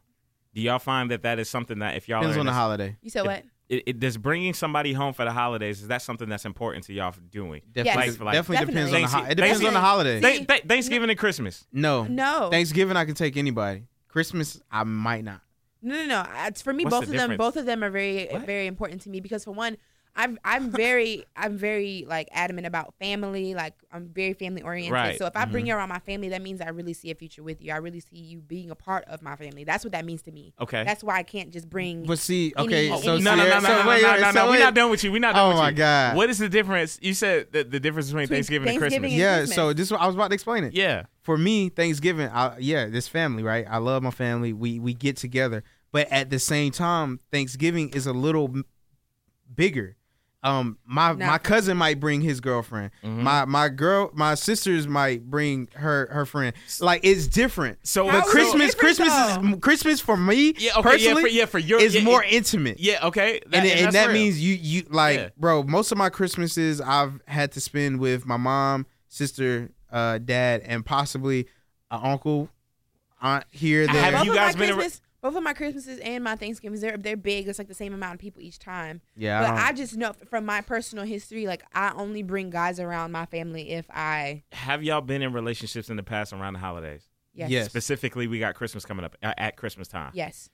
Do y'all find that that is something that if y'all depends are on in the a- holiday. You said what? it, it, does bringing somebody home for the holidays is that something that's important to y'all for doing? Definitely, Yes. Like- like- definitely depends on the Definitely. ho- it depends on the holiday. Th- th- Thanksgiving and Christmas. no, No, Thanksgiving I can take anybody. Christmas I might not. No, no, no. It's for me, What's both the of them, both of them are very, What? very important to me because for one, I'm I'm very I'm very like adamant about family. Like I'm very family oriented. Right. So if I bring Mhm. you around my family, that means I really see a future with you. I really see you being a part of my family. That's what that means to me. Okay. That's why I can't just bring. But see, Any- okay, any- so no, no, no, no, so no, wait, no, wait, no, so no. We're not done with you. We're not done with you. Oh with my you. God. What is the difference? You said the, the difference between Between Thanksgiving, and Thanksgiving Christmas. and- Yeah, Christmas. so this I was about to explain it. yeah. For me, Thanksgiving, I, yeah, this family, right? I love my family. We we get together, but at the same time, Thanksgiving is a little bigger. Um, my Nah. my cousin might bring his girlfriend. Mhm. My my girl, my sisters might bring her her friend. Like it's different. So, How But is it Christmas, different, Christmas is Christmas for me yeah, okay, personally yeah, for, yeah, for your is yeah, more yeah, intimate. Yeah, okay, That- and, and that's that real. means you you like Yeah. bro most of my christmases i've had to spend with my mom sister uh dad and possibly an uncle aunt here there Have you guys been a- Christmas, both of my Christmases and my Thanksgivings, they're they're big. It's like the same amount of people each time. yeah but I I, just know from my personal history, like I only bring guys around my family if I Have y'all been in relationships in the past around the holidays? yes Yes. Specifically, we got Christmas coming up uh, at Christmas time. yes.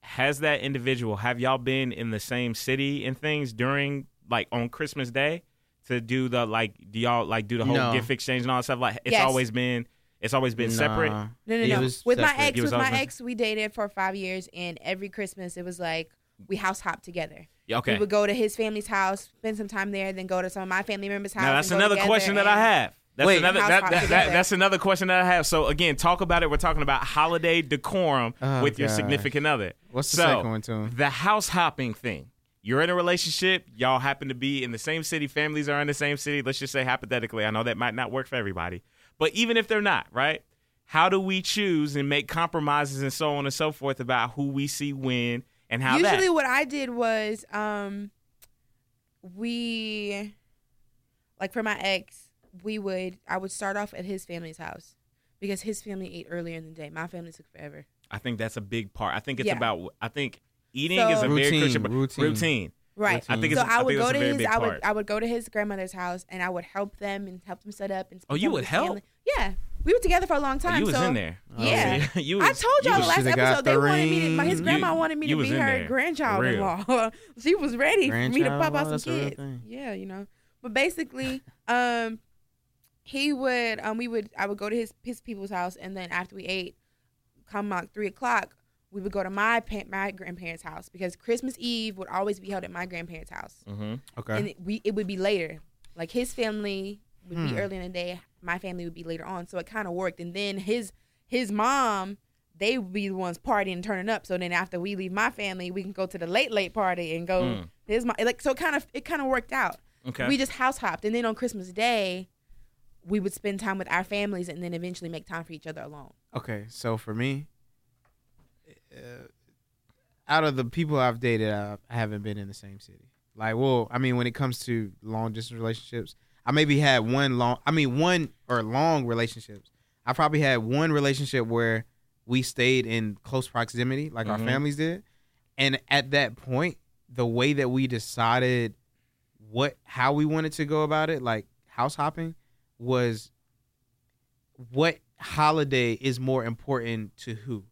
Has that individual? Have y'all been in the same city and things during like on Christmas Day to do the like? Do y'all like do the whole No. gift exchange and all that stuff? Like it's Yes. always been it's always been separate. No, no, no. was With my ex, with my ex, we dated for five years, and every Christmas it was like we house hop together. Yeah, okay. We would go to his family's house, spend some time there, then go to some of my family members' house. Now that's and another question that I have. That's Wait. another that, that, that, that's another question that I have. So again, talk about it. We're talking about holiday decorum Oh, with your significant other. what's the So, second one too The house hopping thing. You're in a relationship. Y'all happen to be in the same city. Families are in the same city. Let's just say hypothetically. I know that might not work for everybody, but even if they're not, right? How do we choose and make compromises and so on and so forth about who we see when and how Usually, that? what I did was, um, we, like for my ex, we would I would start off at his family's house because his family ate earlier in the day. My family took forever. I think that's a big part. I think it's Yeah. about. I think eating So- is a very crucial routine. routine. Right. I think Routine. it's. so I would think go to his I would part. I would go to his grandmother's house and I would help them and help them set up and Oh, you would help? family. Yeah. We were together for a long Oh, time. you was so in there. Yeah. Oh, you I told you y'all the last Shoulda got episode they the wanted me to my, his grandma You- wanted me to be her grandchild in law. she was ready for me to pop out some that's a real kids. Yeah, you know. But basically, um he would um we would I would go to his his people's house and then after we ate, come like three o'clock, we would go to my pa- my grandparents' house because Christmas Eve would always be held at my grandparents' house Mhm. okay and it, we it would be later. Like his family would Hmm. be early in the day, my family would be later on. So it kind of worked. And then his his mom, they would be the ones partying and turning up. So then after we leave my family, we can go to the late late party and go Mm. his mom. Like so, kind of it kind of worked out. Okay. We just house hopped, and then on Christmas Day, we would spend time with our families, and then eventually make time for each other alone. Okay, so for me, uh, out of the people I've dated, I, I haven't been in the same city. Like, well, I mean, when it comes to long distance relationships, I maybe had one long, I mean, one or long relationships. I probably had one relationship where we stayed in close proximity, like our Mhm. families did, and at that point, the way that we decided what how we wanted to go about it, like house hopping, was what holiday is more important to who?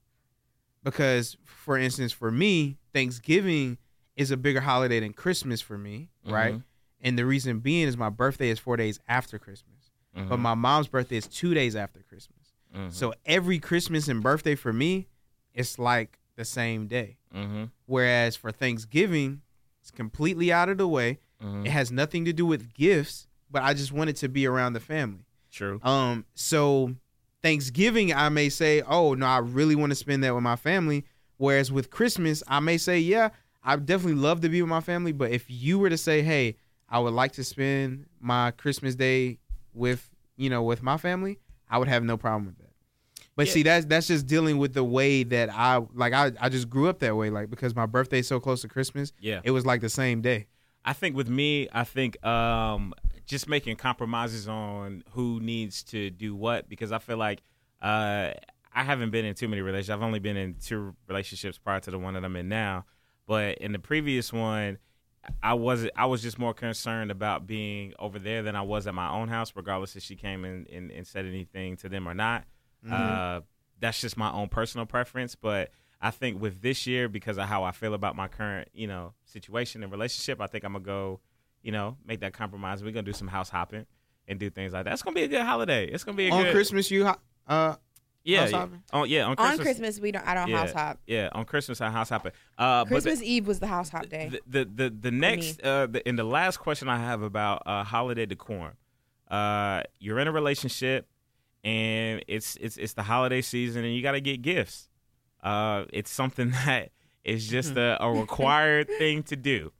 Because, for instance, for me, Thanksgiving is a bigger holiday than Christmas for me, right? Mhm. And the reason being is my birthday is four days after Christmas, but Mhm. my mom's birthday is two days after Christmas. Mhm. So every Christmas and birthday for me, it's like the same day. Mhm. Whereas for Thanksgiving, it's completely out of the way. Mhm. It has nothing to do with gifts, but I just wanted to be around the family. True. Um, so Thanksgiving, I may say, oh no, I really want to spend that with my family. Whereas with Christmas, I may say, yeah, I definitely love to be with my family. But if you were to say, hey, I would like to spend my Christmas day with, you know, with my family, I would have no problem with that. But Yeah. see, that's that's just dealing with the way that I like. I, I just grew up that way, like because my birthday's so close to Christmas, Yeah. it was like the same day. I think with me, I think um, just making compromises on who needs to do what because I feel like uh, I haven't been in too many relationships. I've only been in two relationships prior to the one that I'm in now. But in the previous one, I wasn't. I was just more concerned about being over there than I was at my own house, regardless if she came in and, and said anything to them or not. Uh, that's just my own personal preference. But I think with this year, because of how I feel about my current, you know, situation and relationship, I think I'm gonna go, you know, make that compromise. We're gonna do some house hopping and do things like that. It's gonna be a good holiday. It's gonna be a on good Christmas, you ho- uh, yeah, house yeah. hopping? On yeah, on On Christmas. Christmas, we don't. I don't yeah, house hop. Yeah, on Christmas I house hopping. Uh, Christmas but Eve was the house hop day. the, the the the next uh the, and the last question I have about uh holiday decorum. Uh, you're in a relationship and it's it's it's the holiday season and you got to get gifts. Uh, it's something that is just a, a required thing to do.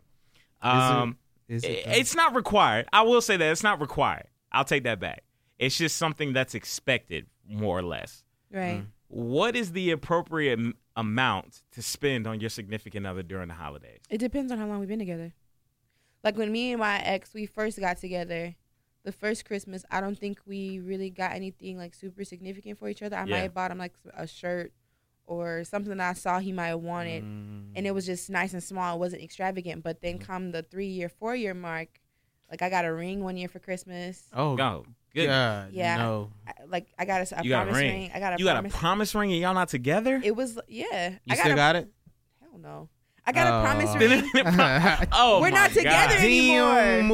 Um, Is it, it- it's not required. I will say that it's not required. I'll take that back. It's just something that's expected, more or less. right. Mm. What is the appropriate m- amount to spend on your significant other during the holidays? It depends on how long we've been together. Like when me and my ex we first got together, the first Christmas, I don't think we really got anything like super significant for each other. I might have bought him like a shirt or something that I saw he might have wanted, Mm. and it was just nice and small. It wasn't extravagant. But then come the three year, four year mark, like I got a ring one year for Christmas. oh Go. Good. God, Yeah. no. I, like I got a, a You got a promise ring. I got a You got a promise. promise ring and y'all not together? it was yeah. You I got still a, got it? hell no. I got a promise Oh. ring. oh, We're my not together God. anymore. Damn,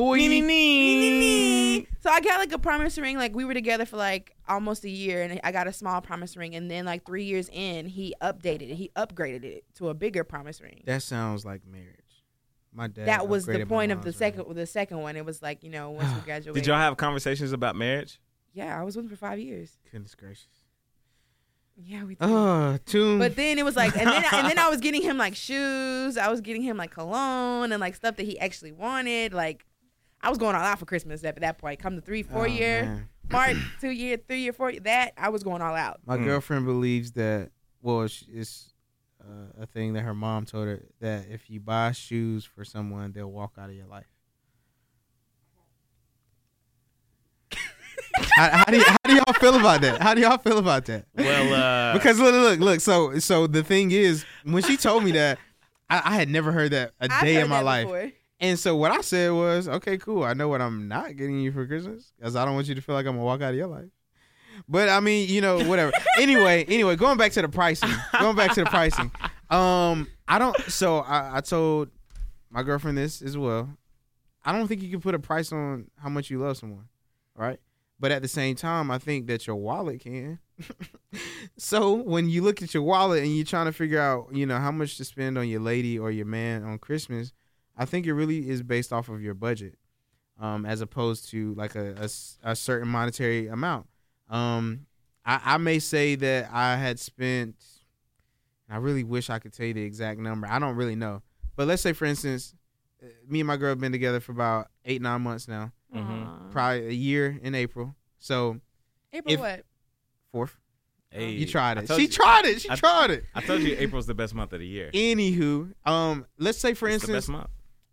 boy. Nee, nee, nee. So I got like a promise ring. Like we were together for like almost a year, and I got a small promise ring. And then like three years in, he updated it. He upgraded it to a bigger promise ring. That sounds like marriage. My dad. that was the point of the second. ring. The second one, it was like you know once we graduated. Did y'all have conversations about marriage? Yeah, I was with him for five years. Goodness gracious. Yeah, we. Did. Oh, tune. But then it was like, and then and then I was getting him like shoes. I was getting him like cologne and like stuff that he actually wanted. Like I was going all out for Christmas at that point. Come to three, four Oh, year man. mark, two year, three year, four. year, That I was going all out. My Mm. girlfriend believes that. Well, sh- it's uh, a thing that her mom told her that if you buy shoes for someone, they'll walk out of your life. how, how do y- how do y'all feel about that? How do y'all feel about that? Well, uh, Because look, look, look. So, so the thing is, when she told me that, I, I had never heard that a I've day in my life. before. And so what I said was, okay, cool. I know what I'm not getting you for Christmas because I don't want you to feel like I'm gonna walk out of your life. But I mean, you know, whatever. anyway, anyway, going back to the pricing. Going back to the pricing. Um, I don't. So I, I told my girlfriend this as well. I don't think you can put a price on how much you love someone, right? But at the same time, I think that your wallet can. so when you look at your wallet and you're trying to figure out, you know, how much to spend on your lady or your man on Christmas, I think it really is based off of your budget, um, as opposed to like a, a s- a certain monetary amount. Um, I, I may say that I had spent. I really wish I could tell you the exact number. I don't really know, but let's say, for instance, uh, me and my girl have been together for about eight nine months now, Mhm. Probably a year in April. So April if- what? fourth, hey, you tried it. She you- tried it. She I- tried it. I told you April's the best month of the year. Anywho, um, let's say for It's the instance, best month.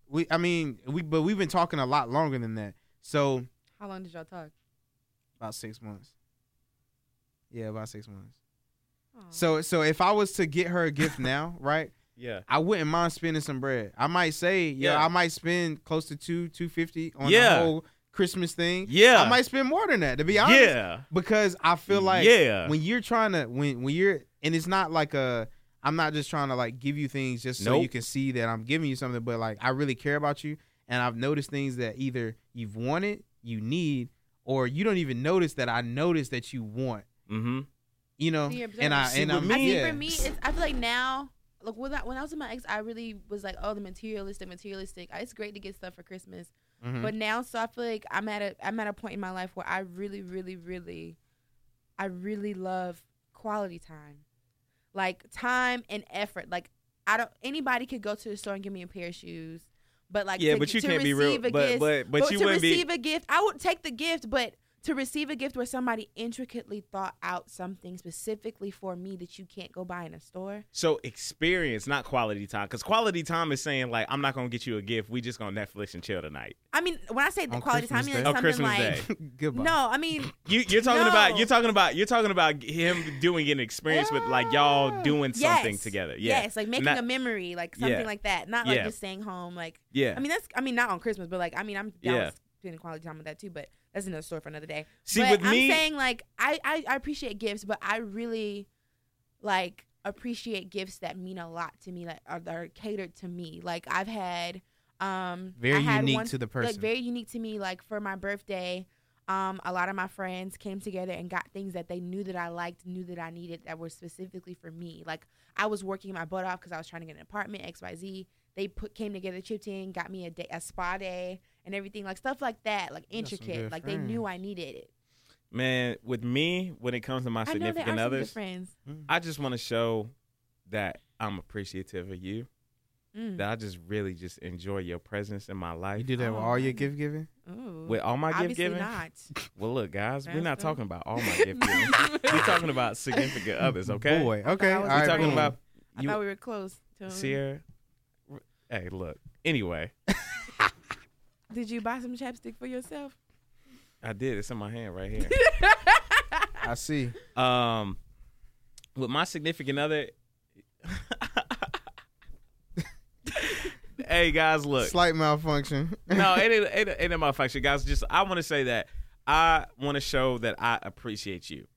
We I mean we but we've been talking a lot longer than that. So How long did y'all talk? about six months. Yeah, about six months. Aw. So so if I was to get her a gift now, right? Yeah. I wouldn't mind spending some bread. I might say, yeah, Yeah. I might spend close to two two fifty on Yeah. the whole Christmas thing. Yeah. I might spend more than that to be honest. Yeah. Because I feel like yeah. when you're trying to when when you're and it's not like a I'm not just trying to like give you things just so you can see that I'm giving you something, but like I really care about you and I've noticed things that either you've wanted, you need, or you don't even notice that I notice that you want. mm-hmm. You know, and I and I'm I think yeah. for me, it's, I feel like now, like when I, when I was with my ex, I really was like, oh, the materialistic, materialistic. It's great to get stuff for Christmas, Mhm. but now, so I feel like I'm at a I'm at a point in my life where I really, really, really, I really love quality time, like time and effort. Like I don't anybody could go to the store and give me a pair of shoes, but like Yeah, to, but you to can't be real- receive a but- gift, but- but you to wouldn't be- receive a gift, I would take the gift, but to receive a gift where somebody intricately thought out something specifically for me that you can't go buy in a store. So experience, not quality time, because quality time is saying like, I'm not gonna get you a gift. We just gonna Netflix and chill tonight. I mean, when I say the On quality time, I mean like On oh, something Christmas like Day. Goodbye. no. I mean, You, you're talking about you're talking about you're talking about him doing an experience with like y'all ah, doing something together. Yeah. Yes, like making Not- a memory, like something Yeah. like that. Not like Yeah. just staying home. Like Yeah. I mean, that's I mean not on Christmas, but like I mean I'm down Yeah. Spending quality time with that too. But that's another story for another day. See, but with I'm me- saying like I, I I appreciate gifts, but I really like appreciate gifts that mean a lot to me, like are that are catered to me. Like I've had, um, Very had unique one- to the person. like very unique to me. Like for my birthday, um, a lot of my friends came together and got things that they knew that I liked, knew that I needed, that were specifically for me. Like I was working my butt off because I was trying to get an apartment, X, Y, Z. They put came together, chipped in, got me a day, a spa day, and everything like stuff like that, like intricate. good Like they knew I needed it. Man, with me, when it comes to my I know significant others, friends. I just want to show that I'm appreciative of you. Mm. That I just really just enjoy your presence in my life. you do that with Oh, all your gift giving. Ooh. With all my gift Obviously giving, not. well, look, guys, we're not That's talking about all my gift giving. we're talking about significant others, okay? Boy, okay. All We're right, talking boom. about I you, thought we were close. To Sierra. Hey, look. Anyway, Did you buy some chapstick for yourself? I did. It's in my hand right here. I see. Um, with my significant other. hey guys, look. Slight malfunction. no, it ain't, it ain't, it ain't my function, guys. Just I want to say that I want to show that I appreciate you.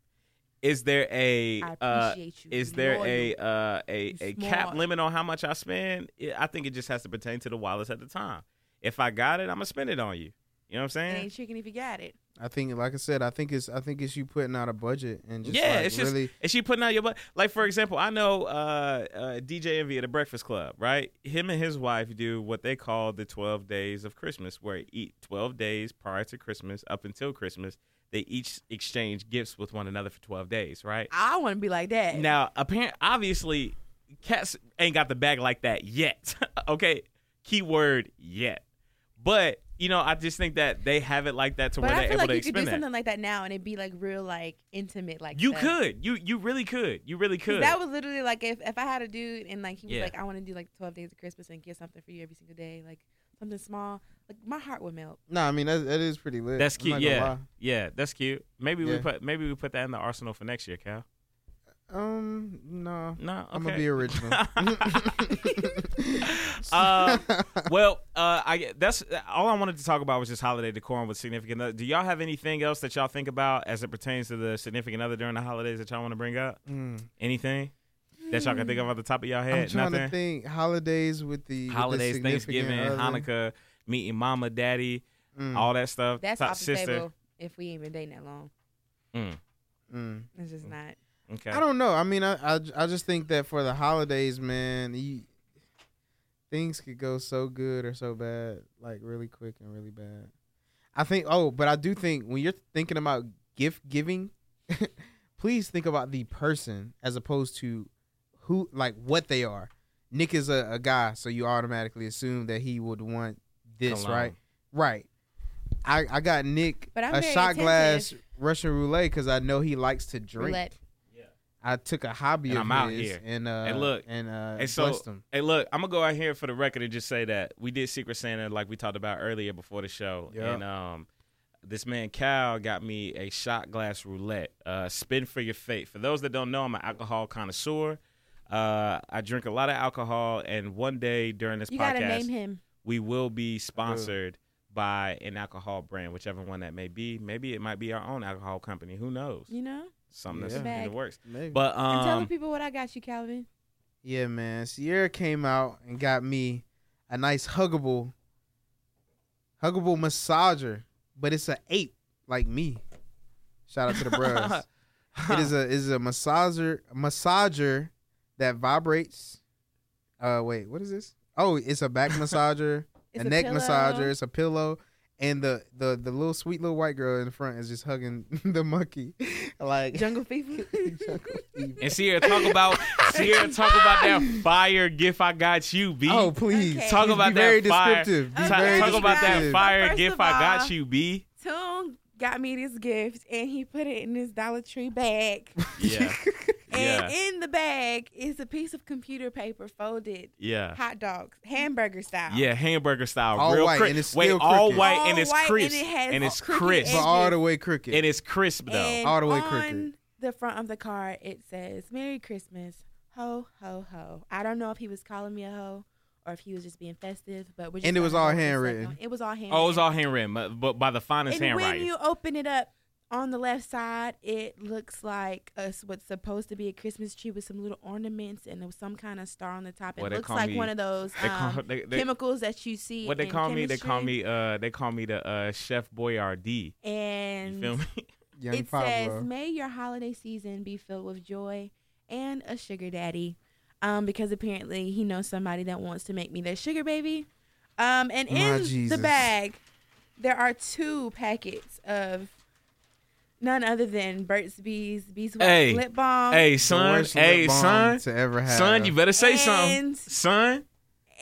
Is there a I uh, is there a uh, a You a cap limit on how much I spend? I think it just has to pertain to the wallets at the time. If I got it, I'm gonna spend it on you. You know what I'm It saying? ain't chicken if you got it. I think, like I said, I think it's I think it's you putting out a budget and just yeah, like it's just really. is she putting out your butt? Like for example, I know uh, uh, DJ Envy at the Breakfast Club, right? Him and his wife do what they call the twelve days of Christmas, where they eat twelve days prior to Christmas up until Christmas. They each exchange gifts with one another for twelve days, right? I want to be like that. Now, apparent, obviously, cats ain't got the bag like that yet. okay, keyword yet. But you know, I just think that they have it like that to but where I they're feel able like to you could do expend that. something like that now, and it'd be like real, like intimate, like You that. could, you you really could, you really could. That was literally like if, if I had a dude and like he was Yeah. like, I want to do like twelve days of Christmas and get something for you every single day, like something small, like my heart would melt. No, I mean that, that is pretty lit. That's I'm cute. not gonna Yeah, lie. yeah, that's cute. Maybe we Yeah. put maybe we put that in the arsenal for next year, Cal. Um, no, No, okay. I'm gonna be original. Uh, well, uh, I that's all I wanted to talk about was just holiday decorum with significant. Other. Do y'all have anything else that y'all think about as it pertains to the significant other during the holidays that y'all want to bring up? Mm. Anything that y'all can think of off the top of y'all I'm head? trying Nothing. to think holidays with the with the holidays, Thanksgiving, other. Hanukkah, meeting mama, daddy, Mm, all that stuff. That's top off the sister. table if we ain't been dating that long. Mm, mm. It's just not. Okay. I don't know. I mean, I, I I just think that for the holidays, man, you, things could go so good or so bad, like really quick and really bad. I think. Oh, but I do think when you're thinking about gift giving, please think about the person as opposed to who, like what they are. Nick is a, a guy, so you automatically assume that he would want this, Cologne. right? Right. I, I got Nick But a very shot glass. Russian roulette because I know he likes to drink. Roulette. I took a hobby And of I'm out his here. and uh Hey, look. and uh Hey, so- blessed him. Hey, look, I'm gonna go out here for the record and just say that we did Secret Santa like we talked about earlier before the show, Yeah. and um, this man Cal got me a shot glass roulette, uh, spin for your fate. For those that don't know, I'm an alcohol connoisseur. Uh, I drink a lot of alcohol, and one day during this You gotta podcast, name him. we will be sponsored by an alcohol brand, whichever one that may be. Maybe it might be our own alcohol company. Who knows? You know. Something that's Yeah. in the works. Maybe. But and tell the um, people what I got you, Calvin. yeah, man. Sierra came out and got me a nice huggable huggable massager, but it's a ape like me. Shout out to the bros. it is a is a massager massager that vibrates. Uh wait, what is this? Oh, it's a back massager, a, a neck pillow. massager, it's a pillow, and the the the little sweet little white girl in the front is just hugging the monkey, like Jungle Fever. Jungle Fever. and Sierra talk about Sierra talk about that fire gift I got you, B. Oh please, Okay. Talk Be about that very fire. descriptive. Be Okay. talk, very talk about that fire First gift of I got you, B. Tune got me this gift, and he put it in this Dollar Tree bag. Yeah, And Yeah. in the bag is a piece of computer paper folded yeah. hot dogs, hamburger style. Yeah, hamburger style, All real white, crisp. and it's Wait, still all white All and it's white, and crisp, it has and it's crisp, but all the way crooked. and it's crisp though. And All the way on crooked. the front of the card, it says "Merry Christmas, ho ho ho." I don't know if he was calling me a hoe or if he was just being festive, but we're just And it was all go with the handwritten. It was all handwritten. oh, it was all handwritten, but, but by the finest And when handwriting. you open it up, on the left side, it looks like a, what's supposed to be a Christmas tree with some little ornaments and there was some kind of star on the top. It Well, looks like me- one of those They call, um, they, they, chemicals that you see. what they in call me? They call me. Uh, they call me the uh, Chef Boyardee. And You And feel me? Young it Pablo. says, "May your holiday season be filled with joy and a sugar daddy," um, because apparently he knows somebody that wants to make me their sugar baby. Um, and My in Jesus. the bag, there are two packets of none other than Burt's Bees Beeswax Hey, lip balm. hey, The son. Hey, son. to ever have. Son, you better say something. Son.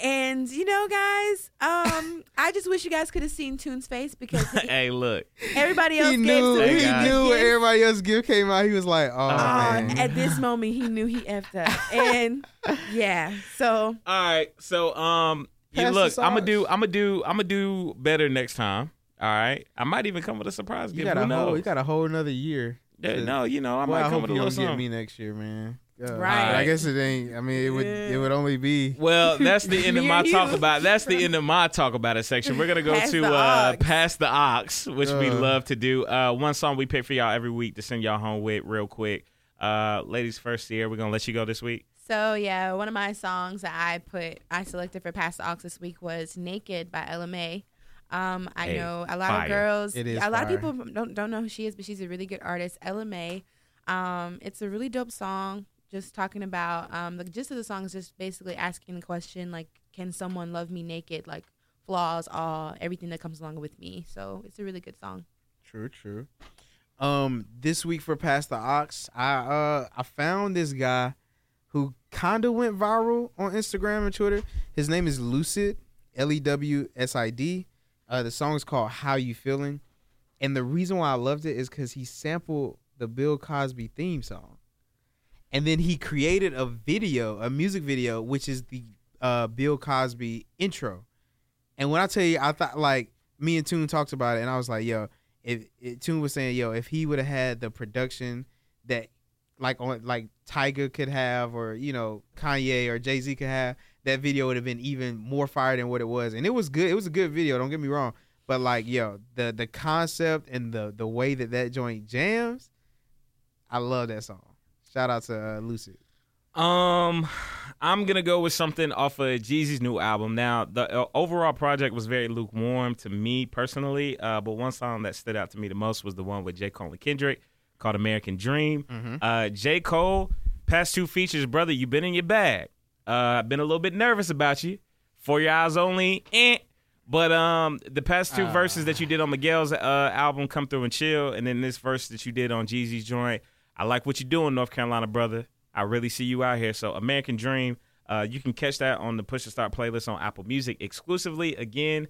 And you know, guys, um, I just wish you guys could have seen Toon's face because he- hey, look. everybody else He gave knew. some He guys. knew when everybody else's gift came out. He was like, "Oh Uh, man." at this moment, he knew he effed up, and yeah. So All right. So um, you Pass look. I'm gonna do. I'm gonna do. I'm gonna do better next time. All right. I might even come with a surprise you gift. got Who a whole. knows? You got a whole another year. Yeah, to- no, you know, I Well, might I come hope with a you little don't get something. me next year, man. Uh, Right. I guess it ain't. I mean, it would. It would only be. Well, that's the end of my talk about. That's the end of my talk about it section. We're gonna go Pass to the uh, aux. pass the aux, which we Uh. love to do. Uh, one song we pick for y'all every week to send y'all home with, real quick. Uh, ladies first here. We're gonna let you go this week. So yeah, one of my songs that I put I selected for Past the Aux this week was "Naked" by Ella Mai. Um, I Hey, know a lot fire. of girls, It is a lot fire. of people don't don't know who she is, but she's a really good artist. Ella Mai. Um, it's a really dope song. Just talking about um, the gist of the song is just basically asking the question like, can someone love me naked? Like flaws, all everything that comes along with me. So it's a really good song. True, true. Um, this week for Past the Aux, I uh I found this guy who kinda went viral on Instagram and Twitter. His name is Lewsid, L E W S I D. Uh, the song is called "How You Feeling," and the reason why I loved it is because he sampled the Bill Cosby theme song, and then he created a video, a music video, which is the uh, Bill Cosby intro. And when I tell you, I thought like me and Tune talked about it, and I was like, "Yo, if, Tune was saying, yo, if he would have had the production that like on like Tiger could have, or you know Kanye or Jay Z could have, that video would have been even more fire than what it was. And it was good. It was a good video. Don't get me wrong. But like, yo, the the concept and the the way that that joint jams, I love that song. Shout out to uh, Lewsid. Um, I'm gonna go with something off of Jeezy's new album. Now, the uh, overall project was very lukewarm to me personally, uh, but one song that stood out to me the most was the one with J. Cole and Kendrick called "American Dream." Mm-hmm. Uh, J. Cole, past two features, brother, you been in your bag. Uh, I've been a little bit nervous about you. For your eyes only, eh. But um, the past two Ah. verses that you did on Miguel's uh, album, "Come Through and Chill," and then this verse that you did on Jeezy's joint, I like what you're doing, North Carolina brother. I really see you out here. So, American Dream, uh, you can catch that on the Push to Start playlist on Apple Music exclusively. Again,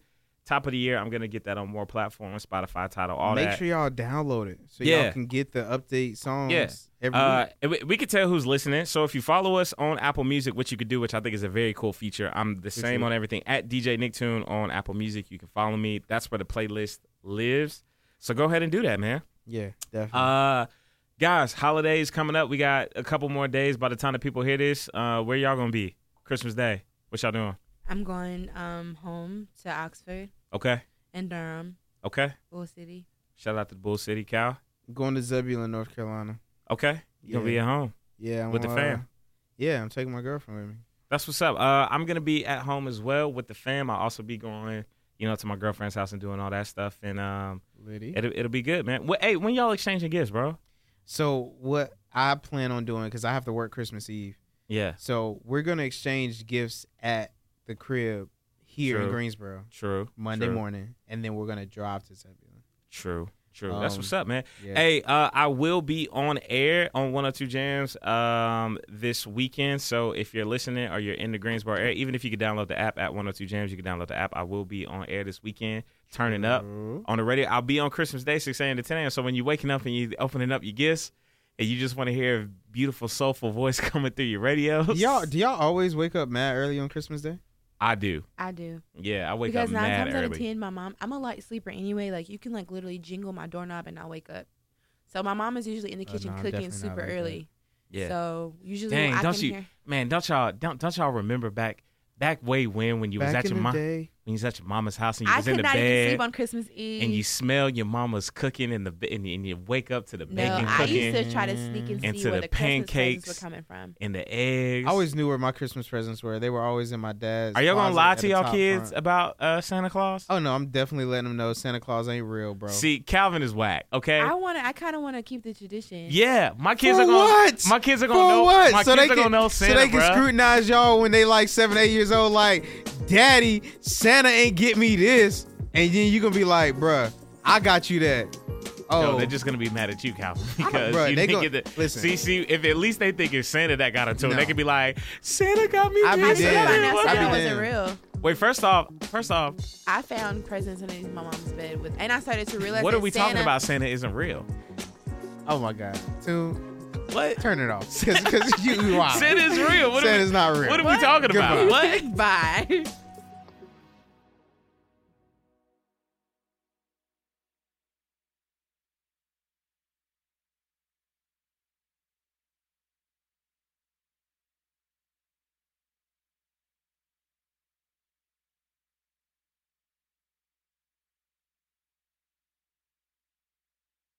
top of the year, I'm gonna get that on more platforms, Spotify, Tidal, all Make that. sure y'all download it so Yeah. y'all can get the update songs Yeah. every Uh, week. we, can tell who's listening. So if you follow us on Apple Music, which you could do, which I think is a very cool feature. I'm the same on everything at DJ Nicktoon on Apple Music. You can follow me. That's where the playlist lives. So go ahead and do that, man. Yeah, definitely. Uh, guys, holidays coming up. We got a couple more days by the time the people hear this. Uh, where y'all gonna be? Christmas Day. What y'all doing? I'm going um home to Oxford Okay. and Durham, Okay. Bull City. Shout out to Bull City, Cal. Going to Zebulon, North Carolina. Okay. You gonna be at home. Yeah, I'm With the uh, fam. Yeah, I'm taking my girlfriend with me. That's what's up. Uh, I'm gonna be at home as well with the fam. I'll also be going, you know, to my girlfriend's house and doing all that stuff, and um, Liddy. it'll it'll be good, man. Wh- hey, when y'all exchanging gifts, bro? So what I plan on doing because I have to work Christmas Eve. Yeah, So we're gonna exchange gifts at the crib here in Greensboro true. Monday true, morning, and then we're gonna drive to Zebulon. True, true. That's Um, what's up, man. Yeah. Hey, uh, I will be on air on one or two jams um, this weekend. So if you're listening or you're in the Greensboro area, even if you could download the app at one or two jams, you can download the app. I will be on air this weekend, turning up True. on the radio. I'll be on Christmas Day, 6 a.m. to 10 a.m. So when you're waking up and you're opening up your gifts and you just want to hear a beautiful, soulful voice coming through your radio, y'all do y'all always wake up mad early on Christmas Day? I do. I do. Yeah, I wake because up nine mad times out of ten, my mom. I'm a light sleeper anyway. Like you can like literally jingle my doorknob and I'll wake up. So my mom is usually in the Oh, kitchen no, cooking super early. Yeah. So usually Dang, I don't can you- hear. Man, don't y'all don't don't y'all remember back back way when when you was at in your the mom day, when you're at your mama's house and you I was in the not even bed sleep on Christmas Eve. and you smell your mama's cooking in the bed and you, and you wake up to the no, bacon I cooking used to try to sneak and And see to where the the, Christmas pancakes. presents were coming from. and the eggs. I always knew where my Christmas presents were. They were always in my dad's. Are y'all gonna lie to the y'all kids front. about uh, Santa Claus? Oh no, I'm definitely letting them know Santa Claus ain't real, bro. See, Calvin is whack. Okay. I want to. I kind of want to keep the tradition. yeah, my kids For are gonna. what? My kids are gonna know. what? My so kids they are can, gonna know Santa, so they can bruh. scrutinize y'all when they like seven, eight years old. Like, Daddy, Santa ain't get me this, and then you gonna be like, bruh, I got you that. Oh, No, they're just gonna be mad at you, Calvin, because Bruh, you they didn't gon- get the. listen. See, see, if at least they think it's Santa that got into it, No. they could be like, Santa got me I be I this. should damned. find I Santa wasn't real. Wait, first off, first off, I found presents underneath my mom's bed with, and I started to realize. what are we Santa, talking about? Santa isn't real. oh my god, Tune, What? turn it off, because you, wow. is real. What are we- Santa's not real. What are we talking about? Goodbye. What? Bye.